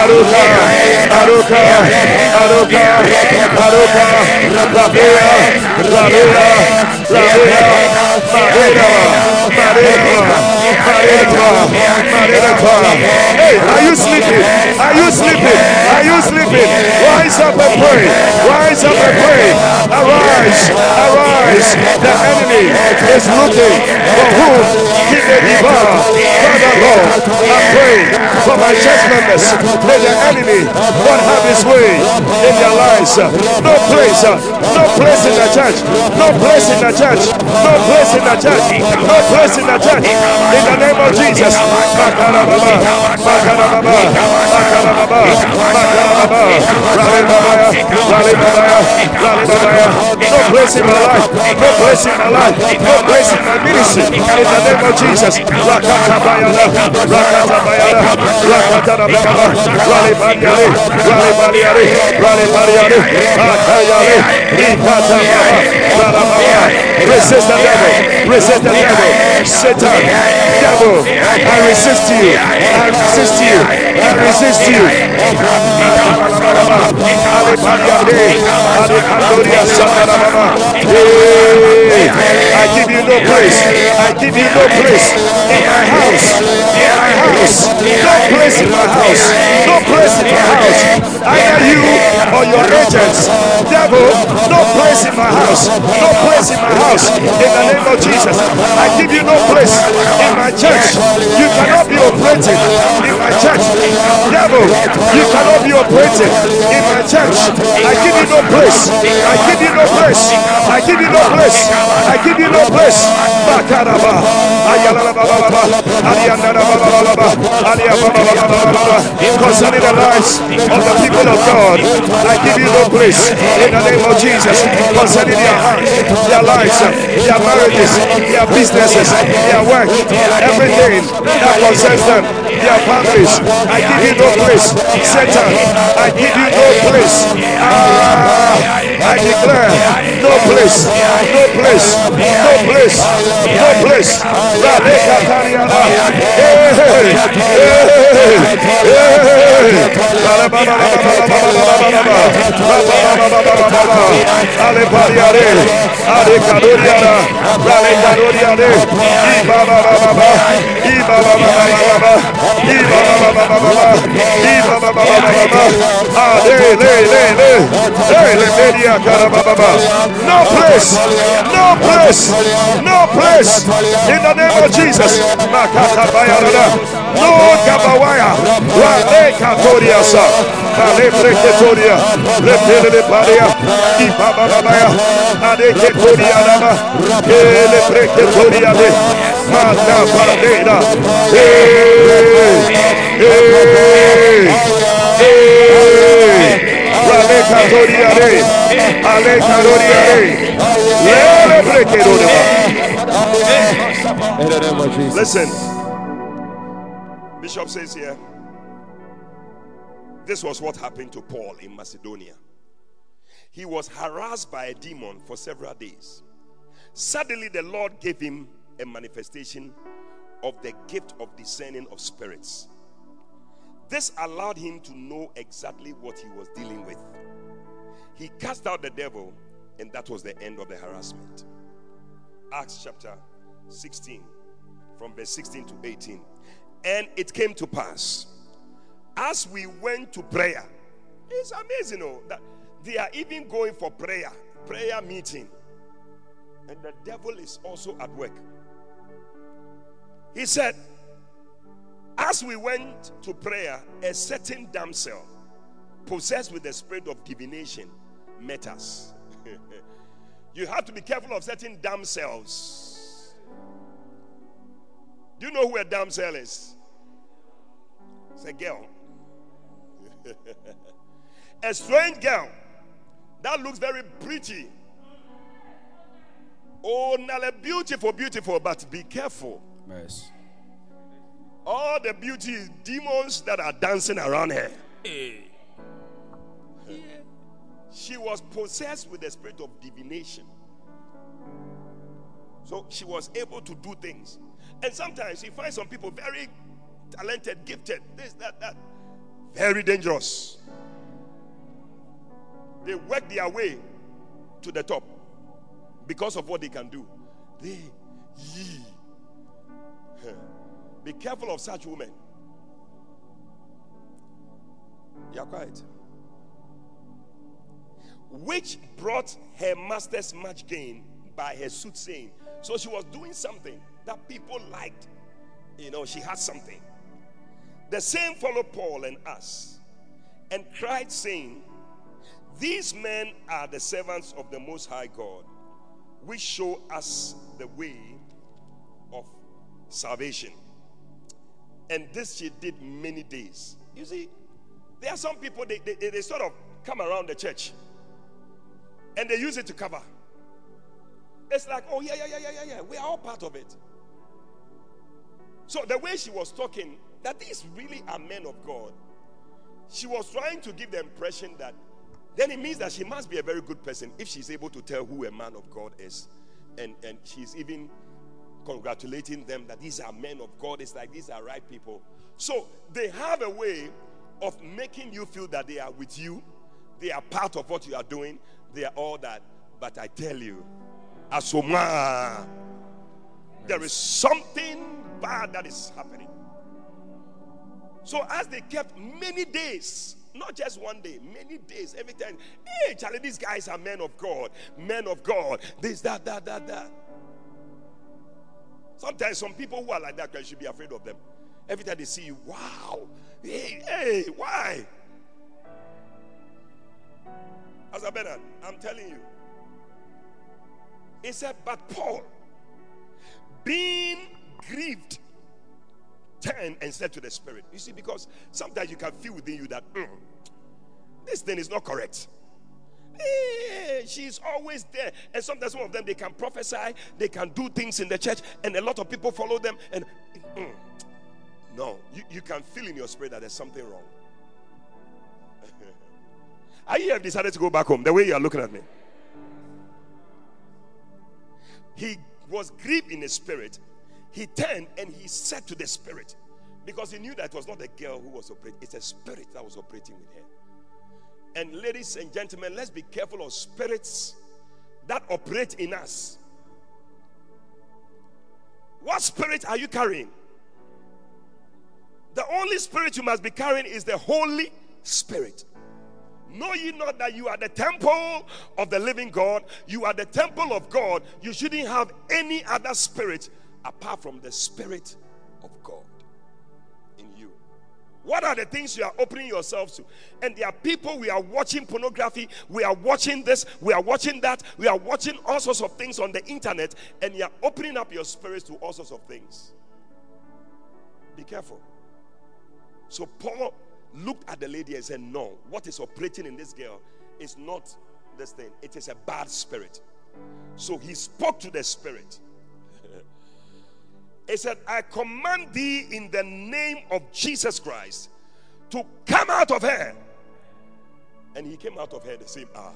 Aruka. Aruka. Aruka. Aruka. Marina. Marina. Marina. Marina. Hey, are you sleeping? Are you sleeping? Are you sleeping? Rise up and pray. Rise up and pray. Arise. Arise. The enemy is looking for whom he may devour. Father Lord, I pray for my church members. May the enemy not have his way in their lives. No place. No place in the church. No place in the church. No place in the church. No place in the church. In the name of Jesus. No place in my life. No place in my life. No place in my ministry. In the name of Jesus. Resist the devil, resist the devil, Satan, devil, I resist you, I resist you, I resist you. I give you. No place, I give you no place in my house, in my house, place in my house, no place in my house. Either you or your agents, devil, no place in my house, no place in my house. In the name of Jesus, I give you no place in my church. You cannot be operating in my church, devil. You cannot be operating in my church. I give you no place. I give you no place. I give you no place. I give you no place. Baba. Concerning the lives of the people of God, I give you no place in the name of Jesus. Concerning their hearts, their lives, their marriages, their businesses, their work, everything that concerns them, their families. I give you no place. Satan, I give you no place. Ah, I declare no place, no place, no place, no place. Rabeka Tariana. Hey, hey, hey, Ale No place, no place, no place. In the name of Jesus, no gabawaya, wale katoria sa, ale breketoria, lepele paria, iba ba ba ba ya, ale ketoria nama, ele mata paradera, hey, hey, hey. Ale kadoriare, ale kadoriare, lele brekedora. Listen, Bishop says here, this was what happened to Paul in Macedonia. He was harassed by a demon for several days. Suddenly, the Lord gave him a manifestation of the gift of discerning of spirits. This allowed him to know exactly what he was dealing with. He cast out the devil, and that was the end of the harassment. Acts chapter 16, from verse 16 to 18. And it came to pass, as we went to prayer, it's amazing oh, that they are even going for prayer, prayer meeting, and the devil is also at work. He said, as we went to prayer, a certain damsel possessed with the spirit of divination met us. you have to be careful of certain damsels. Do you know who a damsel is? It's a girl. a strange girl that looks very pretty. Oh, not beautiful, beautiful, but be careful. Yes. All the beauty is demons that are dancing around her. She was possessed with the spirit of divination. So she was able to do things. And sometimes you find some people very talented, gifted, this, that, that. Very dangerous. They work their way to the top because of what they can do. They, ye. Be careful of such women. You're quiet. Which brought her masters much gain by her soothsaying. So she was doing something that people liked. You know, she had something. The same followed Paul and us and cried, saying, These men are the servants of the Most High God, which show us the way salvation. And this she did many days. You see, there are some people, they, they, they sort of come around the church and they use it to cover. It's like, oh, yeah, yeah, yeah, yeah, yeah. We are all part of it. So the way she was talking, that these really are men of God, she was trying to give the impression that then it means that she must be a very good person if she's able to tell who a man of God is. And, and she's even congratulating them that these are men of God. It's like these are right people. So they have a way of making you feel that they are with you, they are part of what you are doing, they are all that. But I tell you, Asoma, there is something bad that is happening. So as they kept many days, not just one day, many days, every time, hey, Charlie, these guys are men of God, men of God, this, that, that, that, that. Sometimes some people who are like that, you should be afraid of them. Every time they see you, wow, hey, hey, why? As a Bernard, I'm telling you. He said, but Paul, being grieved, turned and said to the Spirit, You see, because sometimes you can feel within you that mm, this thing is not correct. Hey, she's always there. And sometimes some of them they can prophesy, they can do things in the church, and a lot of people follow them. And mm, no, you, you can feel in your spirit that there's something wrong. I have decided to go back home the way you are looking at me. He was grieved in his spirit. He turned and he said to the spirit, because he knew that it was not a girl who was operating, it's a spirit that was operating with her. And ladies and gentlemen, let's be careful of spirits that operate in us. What spirit are you carrying? The only spirit you must be carrying is the Holy Spirit. Know ye not that you are the temple of the living God? You are the temple of God. You shouldn't have any other spirit apart from the Spirit of God. What are the things you are opening yourselves to? And there are people we are watching pornography, we are watching this, we are watching that, we are watching all sorts of things on the internet, and you are opening up your spirits to all sorts of things. Be careful. So Paul looked at the lady and said, No, what is operating in this girl is not this thing, it is a bad spirit. So he spoke to the spirit he said, I command thee in the name of Jesus Christ to come out of her. And he came out of her the same hour.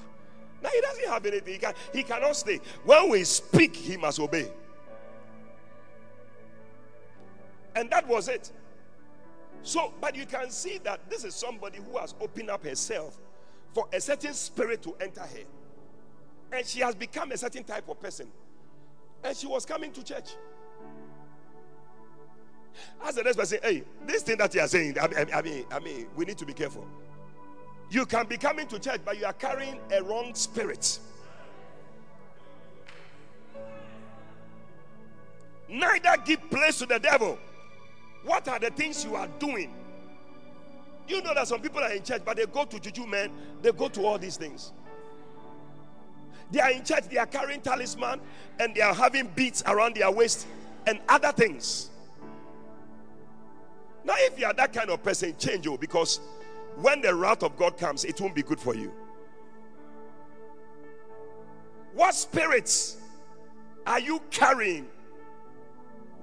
Now he doesn't have anything. He, can, he cannot stay. When we speak, he must obey. And that was it. So, but you can see that this is somebody who has opened up herself for a certain spirit to enter her. And she has become a certain type of person. And she was coming to church. Ask the next person, hey, this thing that you are saying, I mean, I mean, I mean, we need to be careful. You can be coming to church, but you are carrying a wrong spirit. Neither give place to the devil. What are the things you are doing? You know that some people are in church, but they go to juju men, they go to all these things. They are in church, they are carrying talisman, and they are having beads around their waist and other things. Now, if you are that kind of person, change you because when the wrath of God comes, it won't be good for you. What spirits are you carrying?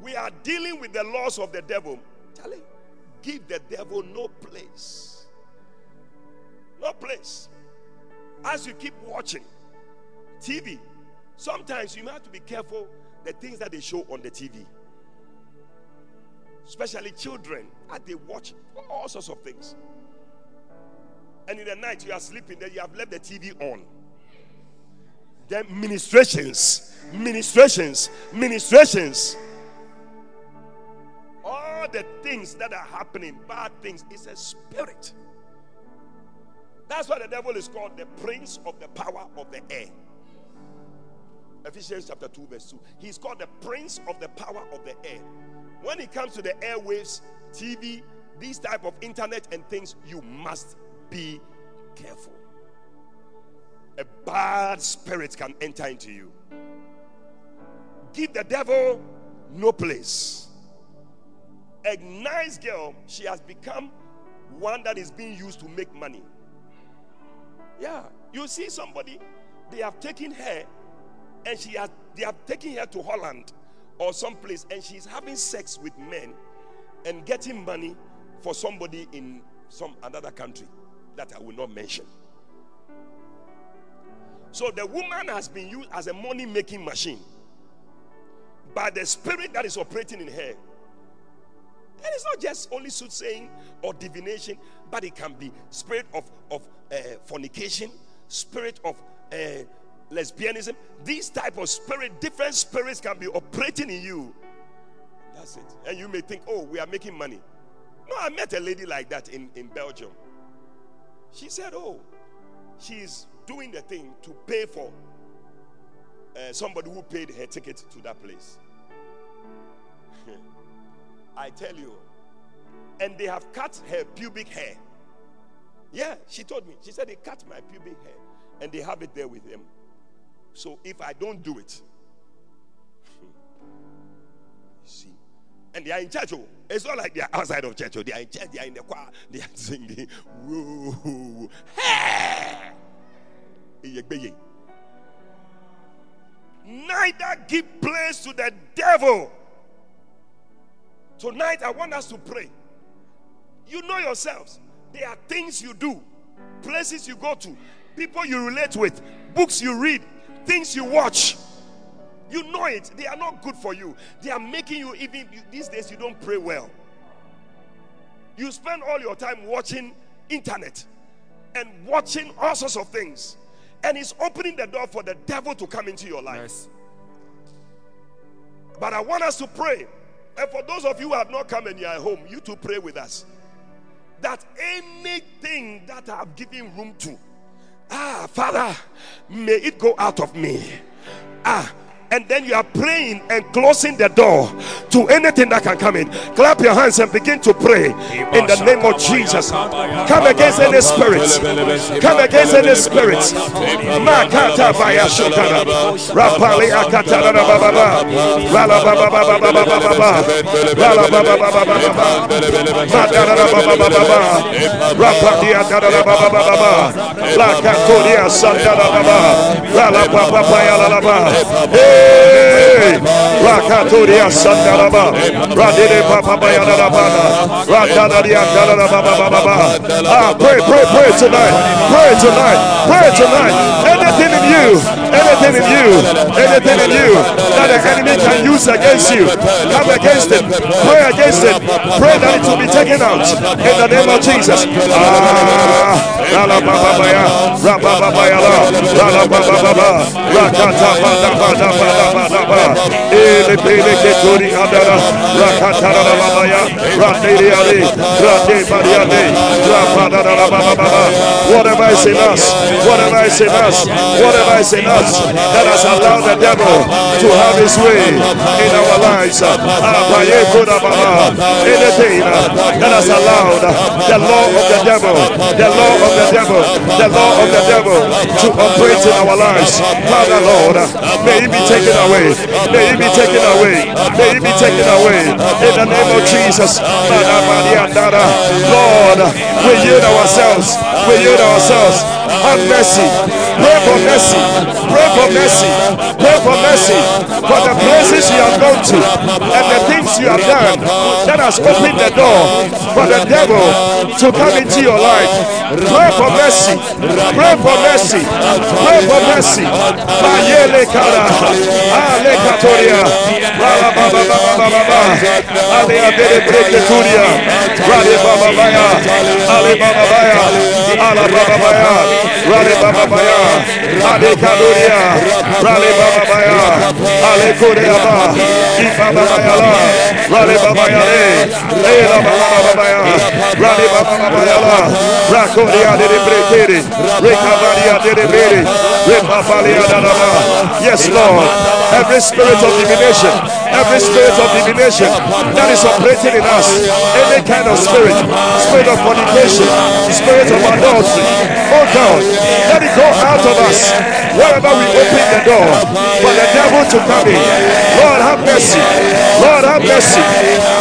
We are dealing with the laws of the devil. Charlie, give the devil no place. No place. As you keep watching TV, sometimes you have to be careful the things that they show on the TV especially children, as they watch all sorts of things. And in the night, you are sleeping, then you have left the TV on. Then ministrations, ministrations, ministrations. All the things that are happening, bad things, is a spirit. That's why the devil is called the prince of the power of the air. Ephesians chapter 2, verse 2. He's called the prince of the power of the air. When it comes to the airwaves, TV, these type of internet and things, you must be careful. A bad spirit can enter into you. Give the devil no place. A nice girl, she has become one that is being used to make money. Yeah, you see somebody, they have taken her and she has they have taken her to Holland or someplace and she's having sex with men and getting money for somebody in some another country that I will not mention. So the woman has been used as a money making machine by the spirit that is operating in her. And it's not just only soothsaying or divination, but it can be spirit of, of uh, fornication, spirit of uh, lesbianism. These type of spirit, different spirits can be operating in you. That's it. And you may think, oh, we are making money. No, I met a lady like that in, in Belgium. She said, oh, she's doing the thing to pay for uh, somebody who paid her ticket to that place. I tell you. And they have cut her pubic hair. Yeah, she told me. She said they cut my pubic hair and they have it there with them. So if I don't do it, see, and they are in church. Oh, it's not like they are outside of church. Oh, they are in church. They are in the choir. They are singing. Whoa, hey! Neither give place to the devil. Tonight, I want us to pray. You know yourselves. There are things you do, places you go to, people you relate with, books you read, things you watch. You know it. They are not good for you. They are making you even these days you don't pray well. You spend all your time watching internet and watching all sorts of things. And it's opening the door for the devil to come into your life. Yes. But I want us to pray and for those of you who have not come and you are home, you to pray with us. That anything that I've given room to, ah, Father, may it go out of me. Ah, and then you are praying and closing the door to anything that can come in. Clap your hands and begin to pray in the name of Jesus. Come against any spirits. Come against any spirits. Hey. Rakatoria Sandaraba, Radine Papa Bayanabana, Radanaria Baba. Ah, pray, pray, pray tonight, pray tonight, pray tonight. In you, anything in you, anything in you. That the enemy can use against you, come against it, pray against it, pray that it will be taken out. In the name of Jesus. Whatever is in us. Whatever is in us. Whatever is in us that has allowed the devil to have his way in our lives anything that has allowed the law of the devil the law of the devil the law of the devil to operate in our lives Father Lord may it be taken away May it be taken away. May it be taken away. In the name of Jesus. Lord, we yield ourselves. We yield ourselves. Have mercy. Pray for mercy. Pray for mercy. For mercy. For the places you have gone to and the things you have done that has opened the door for the devil to come into your life. Pray for mercy. Pray for mercy. Pray for mercy. Mayele kara. Ale katoria. Baba baya. Ale baba baya. Ala baba baya. Rale baba baya. Ale kadoria. Rale baba baya. Yes, Lord. Every spirit of divination, every spirit of divination that is operating in us, any kind of spirit, spirit of fornication, spirit of adultery. Oh God, let it go out of us wherever we open the door for the devil to come in. Lord, have mercy. Lord, have mercy.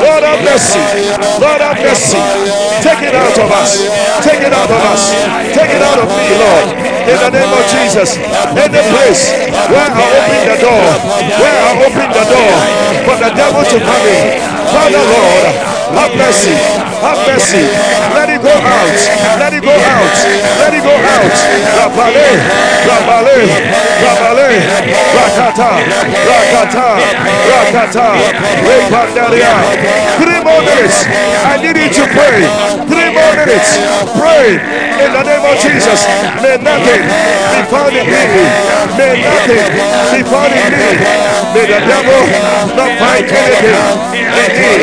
Lord, have mercy. Lord, have mercy. Take it out of us. Take it out of us. Take it out of me, Lord. In the name of Jesus. In the place where I open the door, where I open the door for the devil to come in. Father, Lord, have mercy. Have mercy. Let it go out. Let it go out. Let it go out. Rabale, Rabale, Rabale, Rakata, Rakata, Rakata, Repandaria. Three more minutes. I need you to pray. Three more minutes. Pray in the name of Jesus. May nothing be found in me. May nothing be found in me. May the devil not find anything in me.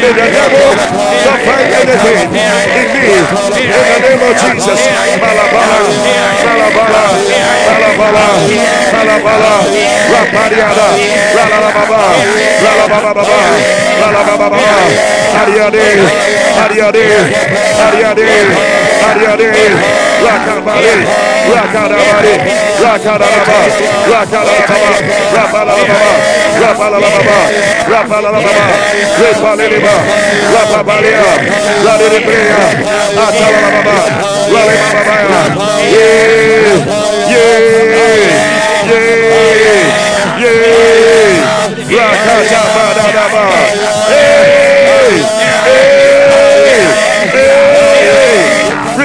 May the devil not find anything in me. In the name of Jesus. Malabala, Malabala, Malabala, Malabala, Rapariada, Ralababa, Ralababa, Ralababa, Ariade, Ariade, Ariade, Ariade, Rakabari, Rakadabari, Rakadababa, Rakadababa, Rapalababa, Rapalababa, Rapalababa, Rapalababa, Rapabalia, Radibrea, Atalababa, Ralibaba, yeah, yeah, yeah, yeah, Rakadababa, hey,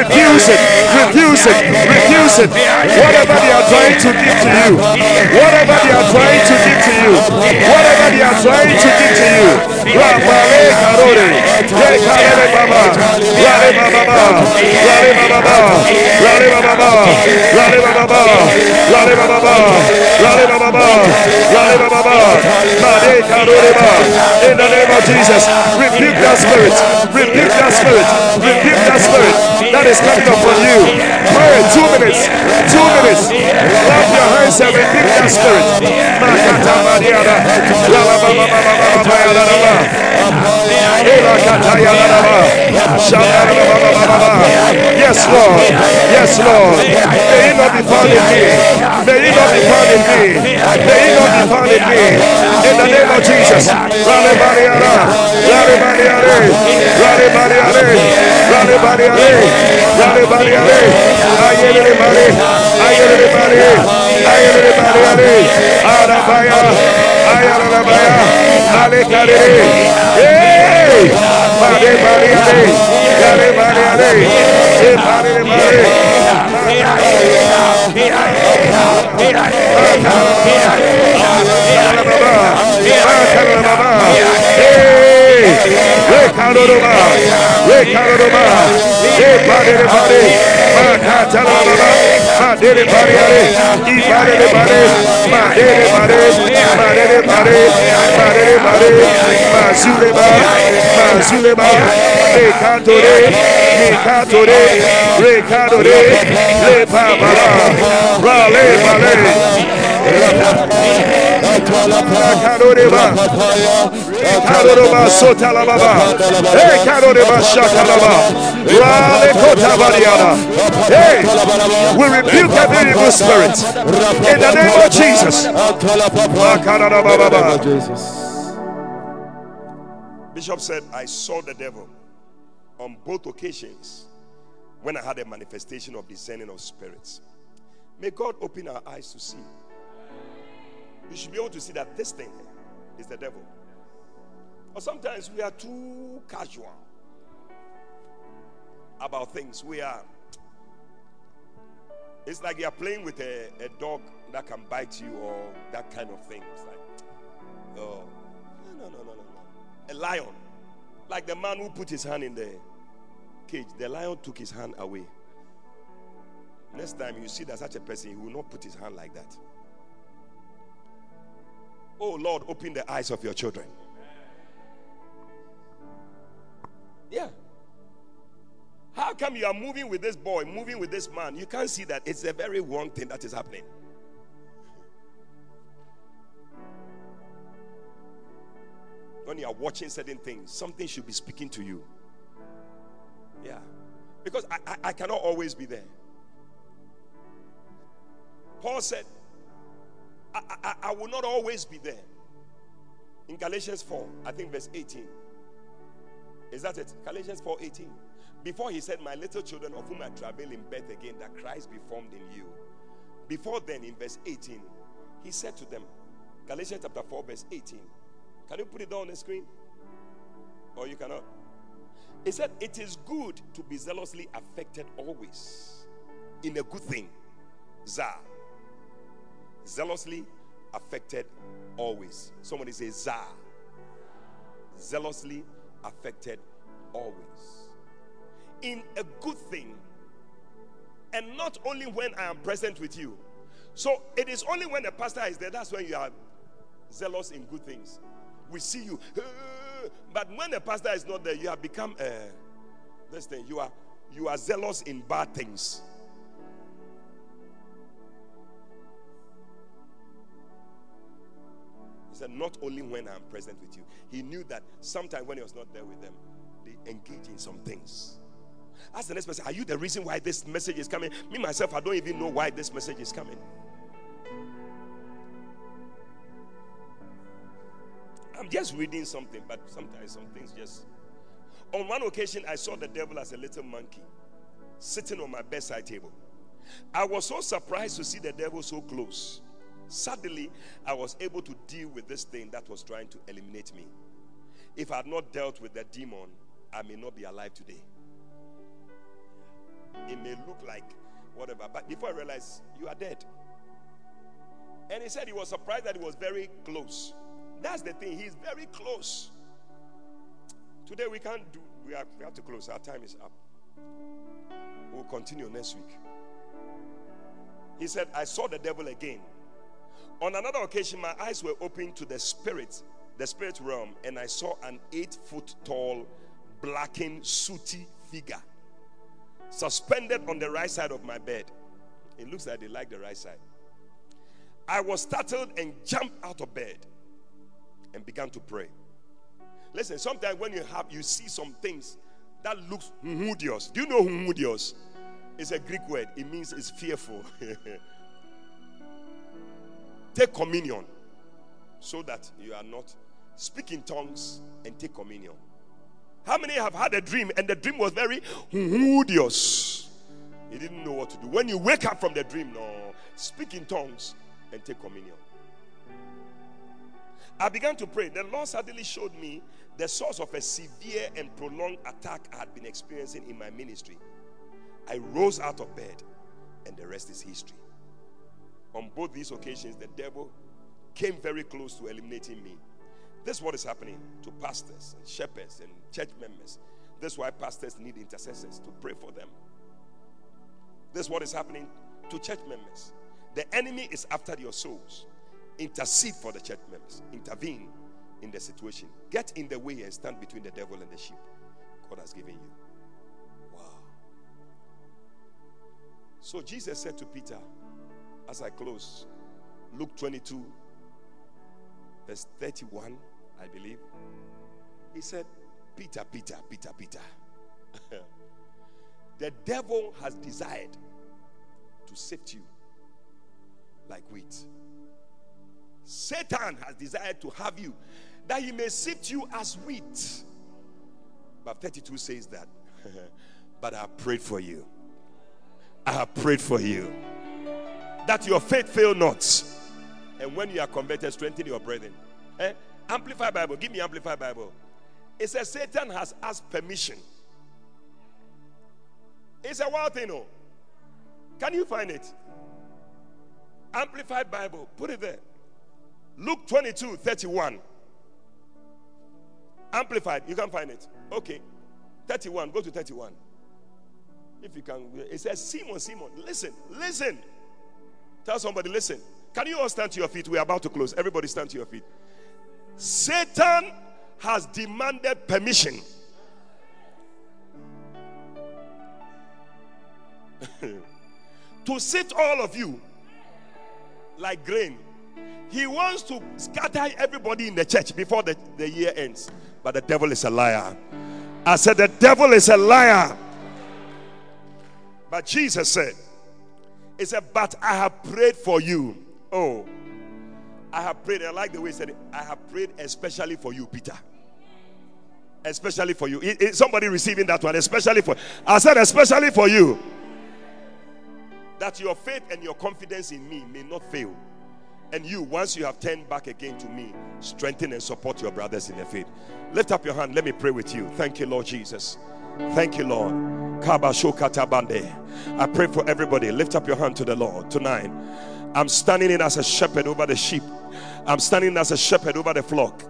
hey, refuse it, refuse it, refuse it. Whatever they are trying to give to you, whatever they are trying to give to you, whatever they are trying to give to you. Baba, baba, baba, baba, baba, baba, baba, baba. In the name of Jesus, rebuke that spirit, rebuke that spirit, rebuke that spirit. That is coming you. Pray two minutes, two minutes. Clap your hands and rebuke that spirit. Yes, Lord. Yes, Lord. May he not be found in me. May he not be found in me. May he not be found in me. In the name of Jesus. Rale Bariara, Rale Bariare, Rale Bariare, Rale Bariare, Rale Bariare, Ayele Bari, Ayele Bari, Ayele Bariare, Arabaya, Ayala Baya, Ale Kare, Hey! Bari Bariare, Rale Bariare, Hey Bari Bari, Rekaroroba, Rekaroroba, Epadere Bade, Makatalababa, Madere Bariare, Ibadere Bade, Madere Bade, Madere Bade, Madere Bade, Mazuleba, Mazuleba, Rekatore, Rekatore, Rekatore, Lepabala, Rale Bale, Hey, we rebuke every evil spirit in the name of Jesus. Bishop said, I saw the devil on both occasions when I had a manifestation of discerning of spirits. May God open our eyes to see. You should be able to see that this thing is the devil. Or sometimes we are too casual about things. We are. It's like you are playing with a, a dog that can bite you or that kind of thing. It's like, oh, no, no, no, no, no. A lion. Like the man who put his hand in the cage, the lion took his hand away. Next time you see that such a person, he will not put his hand like that. Oh Lord, open the eyes of your children. Yeah. How come you are moving with this boy, moving with this man? You can't see that it's a very wrong thing that is happening. When you are watching certain things, something should be speaking to you. Yeah. Because I, I, I cannot always be there. Paul said, I, I, I will not always be there. In Galatians 4, I think verse 18. Is that it? Galatians 4:18. Before he said, My little children of whom I travail in birth again, that Christ be formed in you. Before then, in verse 18, he said to them, Galatians chapter 4, verse 18. Can you put it down on the screen? Or you cannot? He said, It is good to be zealously affected always in a good thing. Za. Zealously affected always. Somebody say Za. Zealously affected always. In a good thing. And not only when I am present with you. So it is only when the pastor is there that's when you are zealous in good things. We see you. But when the pastor is not there, you have become uh, this thing. You are you are zealous in bad things. Said, Not only when I'm present with you. He knew that sometimes when he was not there with them, they engage in some things. Ask the next person, Are you the reason why this message is coming? Me, myself, I don't even know why this message is coming. I'm just reading something, but sometimes some things just. On one occasion, I saw the devil as a little monkey sitting on my bedside table. I was so surprised to see the devil so close. Suddenly, I was able to deal with this thing that was trying to eliminate me. If I had not dealt with the demon, I may not be alive today. It may look like whatever, but before I realized, you are dead. And he said he was surprised that he was very close. That's the thing, he's very close. Today we can't do, we have, we have to close. Our time is up. We'll continue next week. He said, I saw the devil again on another occasion, my eyes were opened to the spirit, the spirit realm, and I saw an eight foot tall, blackened, sooty figure suspended on the right side of my bed. It looks like they like the right side. I was startled and jumped out of bed and began to pray. Listen, sometimes when you have you see some things that looks humudios. Do you know humudios? It's a Greek word. It means it's fearful. Take communion so that you are not speaking tongues and take communion. How many have had a dream and the dream was very odious? You didn't know what to do. When you wake up from the dream, no, speak in tongues and take communion. I began to pray. The Lord suddenly showed me the source of a severe and prolonged attack I had been experiencing in my ministry. I rose out of bed, and the rest is history. On both these occasions, the devil came very close to eliminating me. This is what is happening to pastors and shepherds and church members. This is why pastors need intercessors to pray for them. This is what is happening to church members. The enemy is after your souls. Intercede for the church members. Intervene in the situation. Get in the way and stand between the devil and the sheep God has given you. Wow. So Jesus said to Peter, as I close, Luke 22, verse 31, I believe. He said, Peter, Peter, Peter, Peter. the devil has desired to sift you like wheat. Satan has desired to have you that he may sift you as wheat. But 32 says that. but I prayed for you. I have prayed for you that your faith fail not. And when you are converted, strengthen your brethren. Eh? Amplified Bible. Give me Amplified Bible. It says Satan has asked permission. It's a wild thing, no? Can you find it? Amplified Bible. Put it there. Luke 22 31. Amplified. You can find it. Okay. 31. Go to 31. If you can. It says, Simon, Simon, listen, listen. Tell somebody, listen. Can you all stand to your feet? We are about to close. Everybody stand to your feet. Satan has demanded permission. to sit all of you like grain. He wants to scatter everybody in the church before the, the year ends. But the devil is a liar. I said, The devil is a liar. But Jesus said, he said, But I have prayed for you. Oh, I have prayed. I like the way he said it. I have prayed especially for you, Peter. Especially for you. Is somebody receiving that one? Especially for I said, especially for you. That your faith and your confidence in me may not fail. And you, once you have turned back again to me, strengthen and support your brothers in the faith. Lift up your hand. Let me pray with you. Thank you, Lord Jesus. Thank you, Lord. I pray for everybody. Lift up your hand to the Lord tonight. I'm standing in as a shepherd over the sheep. I'm standing as a shepherd over the flock.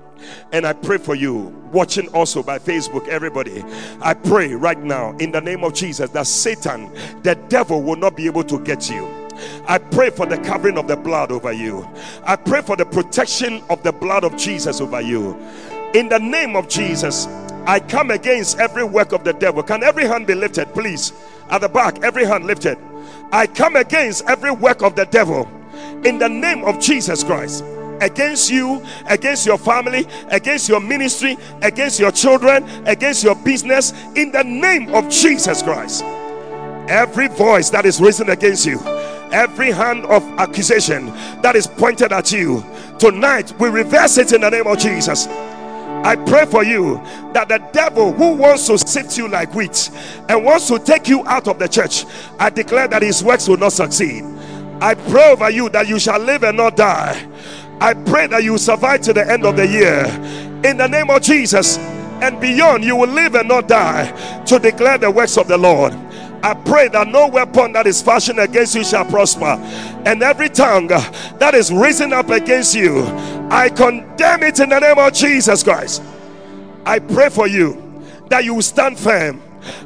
And I pray for you, watching also by Facebook, everybody. I pray right now in the name of Jesus that Satan, the devil, will not be able to get you. I pray for the covering of the blood over you. I pray for the protection of the blood of Jesus over you. In the name of Jesus, I come against every work of the devil. Can every hand be lifted, please? At the back, every hand lifted. I come against every work of the devil in the name of Jesus Christ against you, against your family, against your ministry, against your children, against your business, in the name of Jesus Christ. Every voice that is risen against you, every hand of accusation that is pointed at you, tonight we reverse it in the name of Jesus. I pray for you that the devil who wants to sift you like wheat and wants to take you out of the church, I declare that his works will not succeed. I pray over you that you shall live and not die. I pray that you survive to the end of the year. In the name of Jesus and beyond, you will live and not die to declare the works of the Lord. I pray that no weapon that is fashioned against you shall prosper, and every tongue that is risen up against you, I condemn it in the name of Jesus Christ. I pray for you that you stand firm.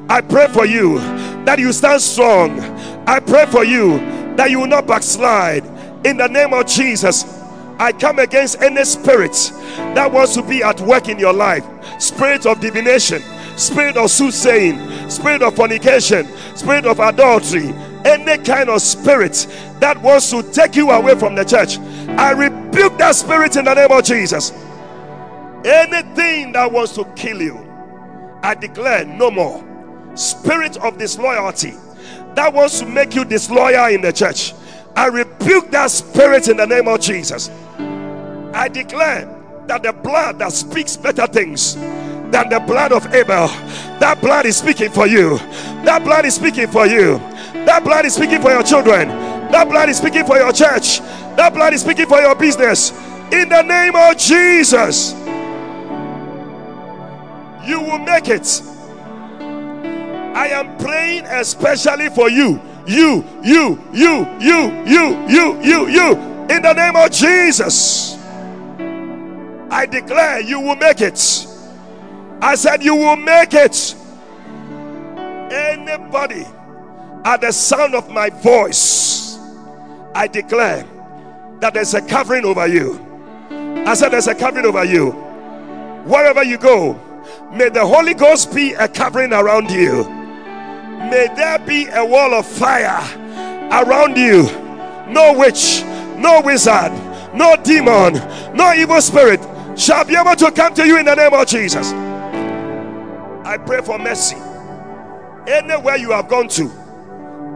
I pray for you that you stand strong. I pray for you that you will not backslide in the name of Jesus. I come against any spirit that wants to be at work in your life spirit of divination, spirit of soothsaying, spirit of fornication, spirit of adultery, any kind of spirit that wants to take you away from the church. I rebuke that spirit in the name of Jesus. Anything that wants to kill you, I declare no more. Spirit of disloyalty that wants to make you disloyal in the church. I rebuke that spirit in the name of Jesus. I declare that the blood that speaks better things than the blood of Abel, that blood is speaking for you. That blood is speaking for you. That blood is speaking for your children. That blood is speaking for your church. That blood is speaking for your business. In the name of Jesus, you will make it. I am praying especially for you. You, you, you, you, you, you, you, you. In the name of Jesus. I declare you will make it. I said, You will make it. Anybody at the sound of my voice, I declare that there's a covering over you. I said, There's a covering over you. Wherever you go, may the Holy Ghost be a covering around you. May there be a wall of fire around you. No witch, no wizard, no demon, no evil spirit shall be able to come to you in the name of Jesus. I pray for mercy. Anywhere you have gone to,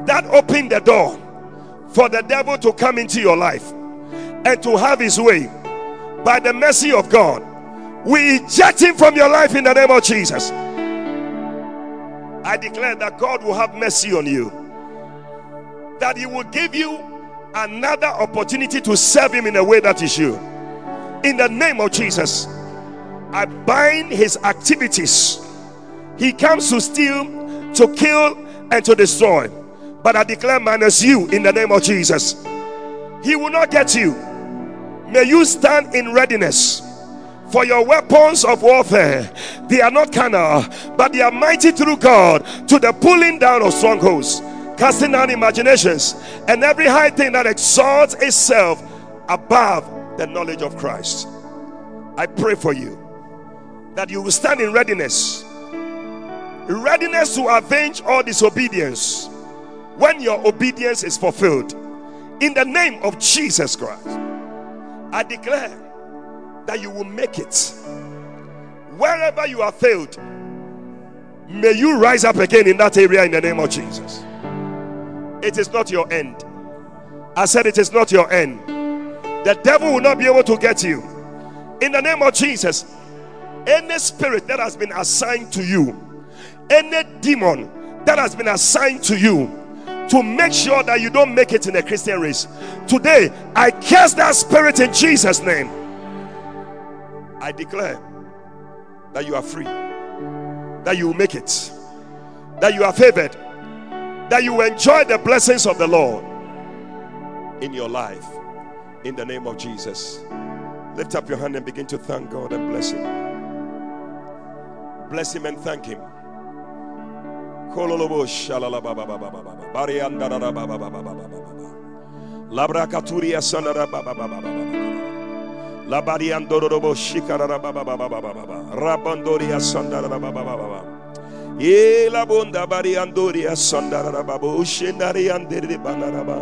that opened the door for the devil to come into your life and to have his way by the mercy of God. We eject him from your life in the name of Jesus. I declare that God will have mercy on you, that He will give you another opportunity to serve Him in a way that is you in the name of Jesus. I bind his activities. He comes to steal, to kill, and to destroy. But I declare minus you in the name of Jesus. He will not get you. May you stand in readiness. For your weapons of warfare, they are not carnal, but they are mighty through God to the pulling down of strongholds, casting down imaginations, and every high thing that exalts itself above the knowledge of Christ. I pray for you that you will stand in readiness, readiness to avenge all disobedience when your obedience is fulfilled. In the name of Jesus Christ, I declare that you will make it. Wherever you have failed, may you rise up again in that area in the name of Jesus. It is not your end. I said it is not your end. The devil will not be able to get you. In the name of Jesus, Any spirit that has been assigned to you, any demon that has been assigned to you to make sure that you don't make it in a Christian race. Today, I curse that spirit in Jesus' name. I declare that you are free, that you will make it, that you are favored, that you enjoy the blessings of the Lord in your life. In the name of Jesus. Lift up your hand and begin to thank God and bless Him. Bless Him and thank Him. Labra katuria sanara baba baba baba Labariandorobo Shikarara Baba Baba Baba Rabandoria Sandara Baba Baba E la bonda bariandoria Sandara Baba Ushinari Andere Banaraba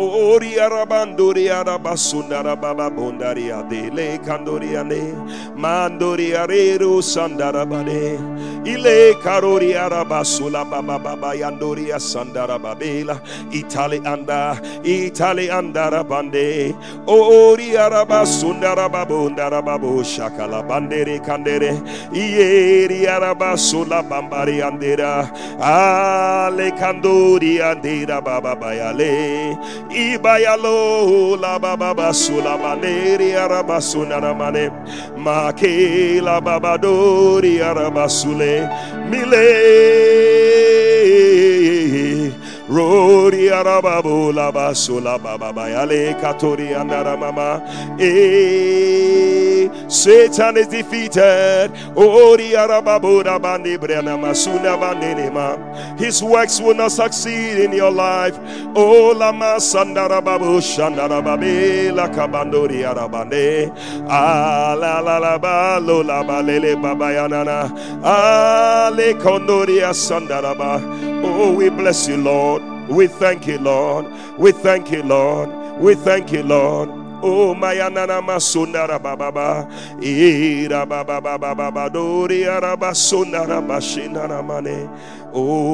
Ori arabandori arabasundara baba bondaria de le candoria ne mandori arero sandara bade ile karori arabasula baba baba yandoria sandara babela itali anda itali andara bande ori arabasundara babondara babo shakala bandere kandere ieri arabasula bambari andera ale kandori andera baba bayale ibayalo la baba basula maneri arabasuna ramane make la baba dori arabasule mile Rori arababu la basula baba bayale katori andara mama. Satan is defeated. Ori arababu da bandi brena masuna bandinema. His works will not succeed in your life. Oh la masandara babu shandara babe la kabandori arabande. Ah la la la ba lo la ba lele baba yanana. Ah le kondori asandaraba. Oh, we bless you, Lord. We thank you, Lord. We thank you, Lord. We thank you, Lord. Oh, mayanana masundara bababa, ira bababa bababa dori araba sundara bashinara mane. Oh,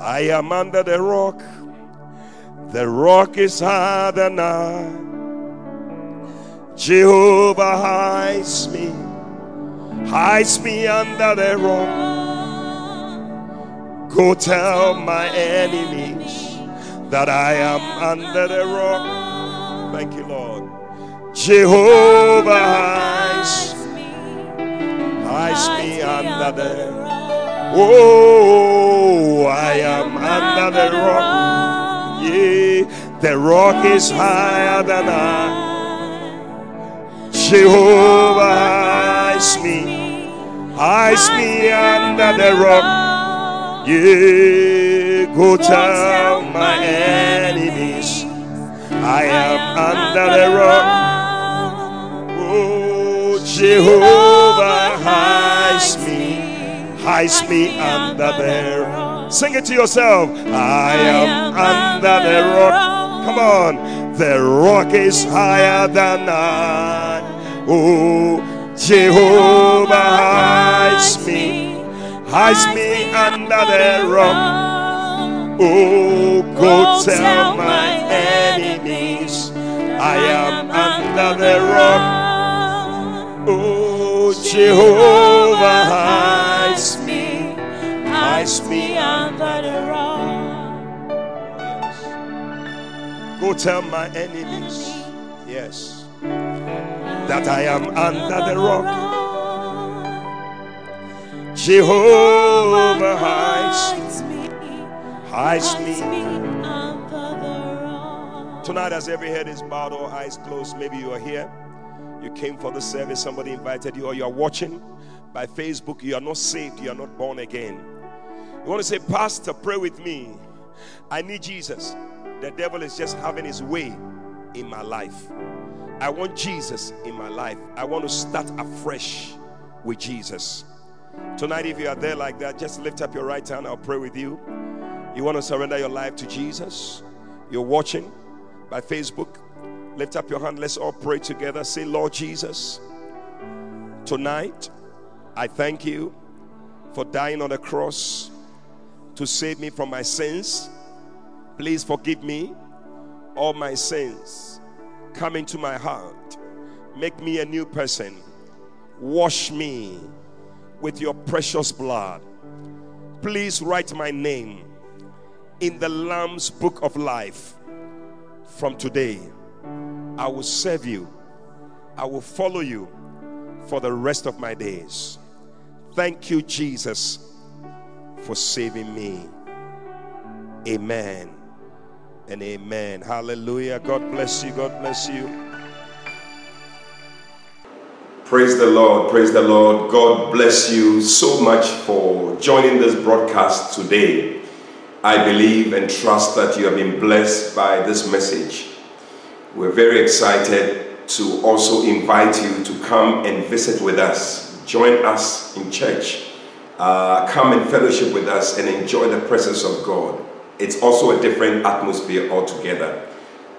I am under the rock. The rock is higher than I. Jehovah hides me hides me under the rock. Go tell my enemies that I am under the rock. Thank you, Lord. Jehovah hides, hides me under the Oh, I am under the rock. Yeah, the rock is higher than I. Jehovah hides me, hides me under the rock. Yeah, go tell my enemies I am under the rock. Oh, Jehovah hides me, hides me under the rock. Sing it to yourself. I am under the rock. Come on, the rock is higher than I. Oh, Jehovah hides me, hides me under the rock. Oh, go tell my enemies I am under the rock. Oh, Jehovah hides me, hides me under the rock. Go tell my enemies, yes, that I am under the rock. Jehovah hides, hides me. Tonight, as every head is bowed or eyes closed, maybe you are here. You came for the service, somebody invited you, or you are watching by Facebook. You are not saved, you are not born again. You want to say, Pastor, pray with me. I need Jesus. The devil is just having his way in my life. I want Jesus in my life. I want to start afresh with Jesus. Tonight, if you are there like that, just lift up your right hand. I'll pray with you. You want to surrender your life to Jesus? You're watching by Facebook. Lift up your hand. Let's all pray together. Say, Lord Jesus, tonight I thank you for dying on the cross to save me from my sins. Please forgive me all my sins. Come into my heart. Make me a new person. Wash me with your precious blood. Please write my name in the Lamb's book of life. From today, I will serve you, I will follow you for the rest of my days. Thank you, Jesus, for saving me. Amen and amen. Hallelujah. God bless you. God bless you. Praise the Lord. Praise the Lord. God bless you so much for joining this broadcast today. I believe and trust that you have been blessed by this message. We're very excited to also invite you to come and visit with us. Join us in church. Uh, come and fellowship with us and enjoy the presence of God it's also a different atmosphere altogether.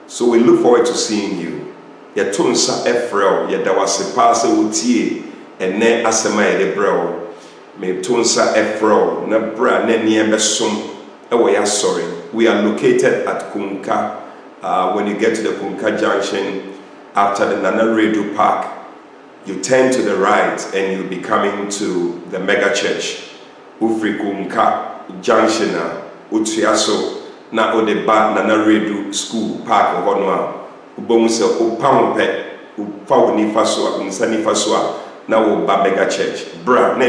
So we look forward to seeing you. Yɛto nsa ɛfrɛ wo. Yɛda wo ase paa sɛ wotie ɛnɛ asɛm a yɛde brɛ wo. Meto nsa ɛfrɛ wo na berɛ a na nneɛ bɛsom ɛwɔ yɛ asɔre we are located at kunka uh, when you get to the kunka junction after the nana redu park you turn to the right and you'll be coming to the mega church. Ufiri kunka junction wotua so na wode ba nana redu school park hɔ no a sɛ ho pɛ wofa wo nifa so a nsa nifa so a na mega church. Bra na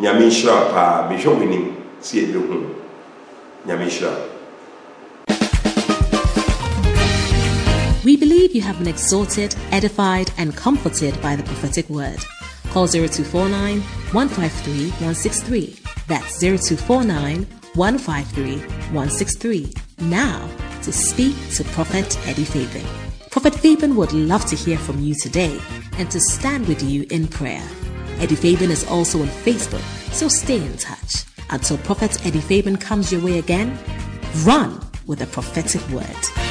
nyame nhyira paa mehwɛ wo sɛ yɛbɛhu nyame nhyira We believe you have been exhorted, edified, and comforted by the prophetic word. Call 0249 153 163. That's 0249 153 163 now to speak to Prophet Eddie Fabian. Prophet Fabian would love to hear from you today and to stand with you in prayer. Eddie Fabian is also on Facebook, so stay in touch. Until Prophet Eddie Fabian comes your way again, run with a prophetic word.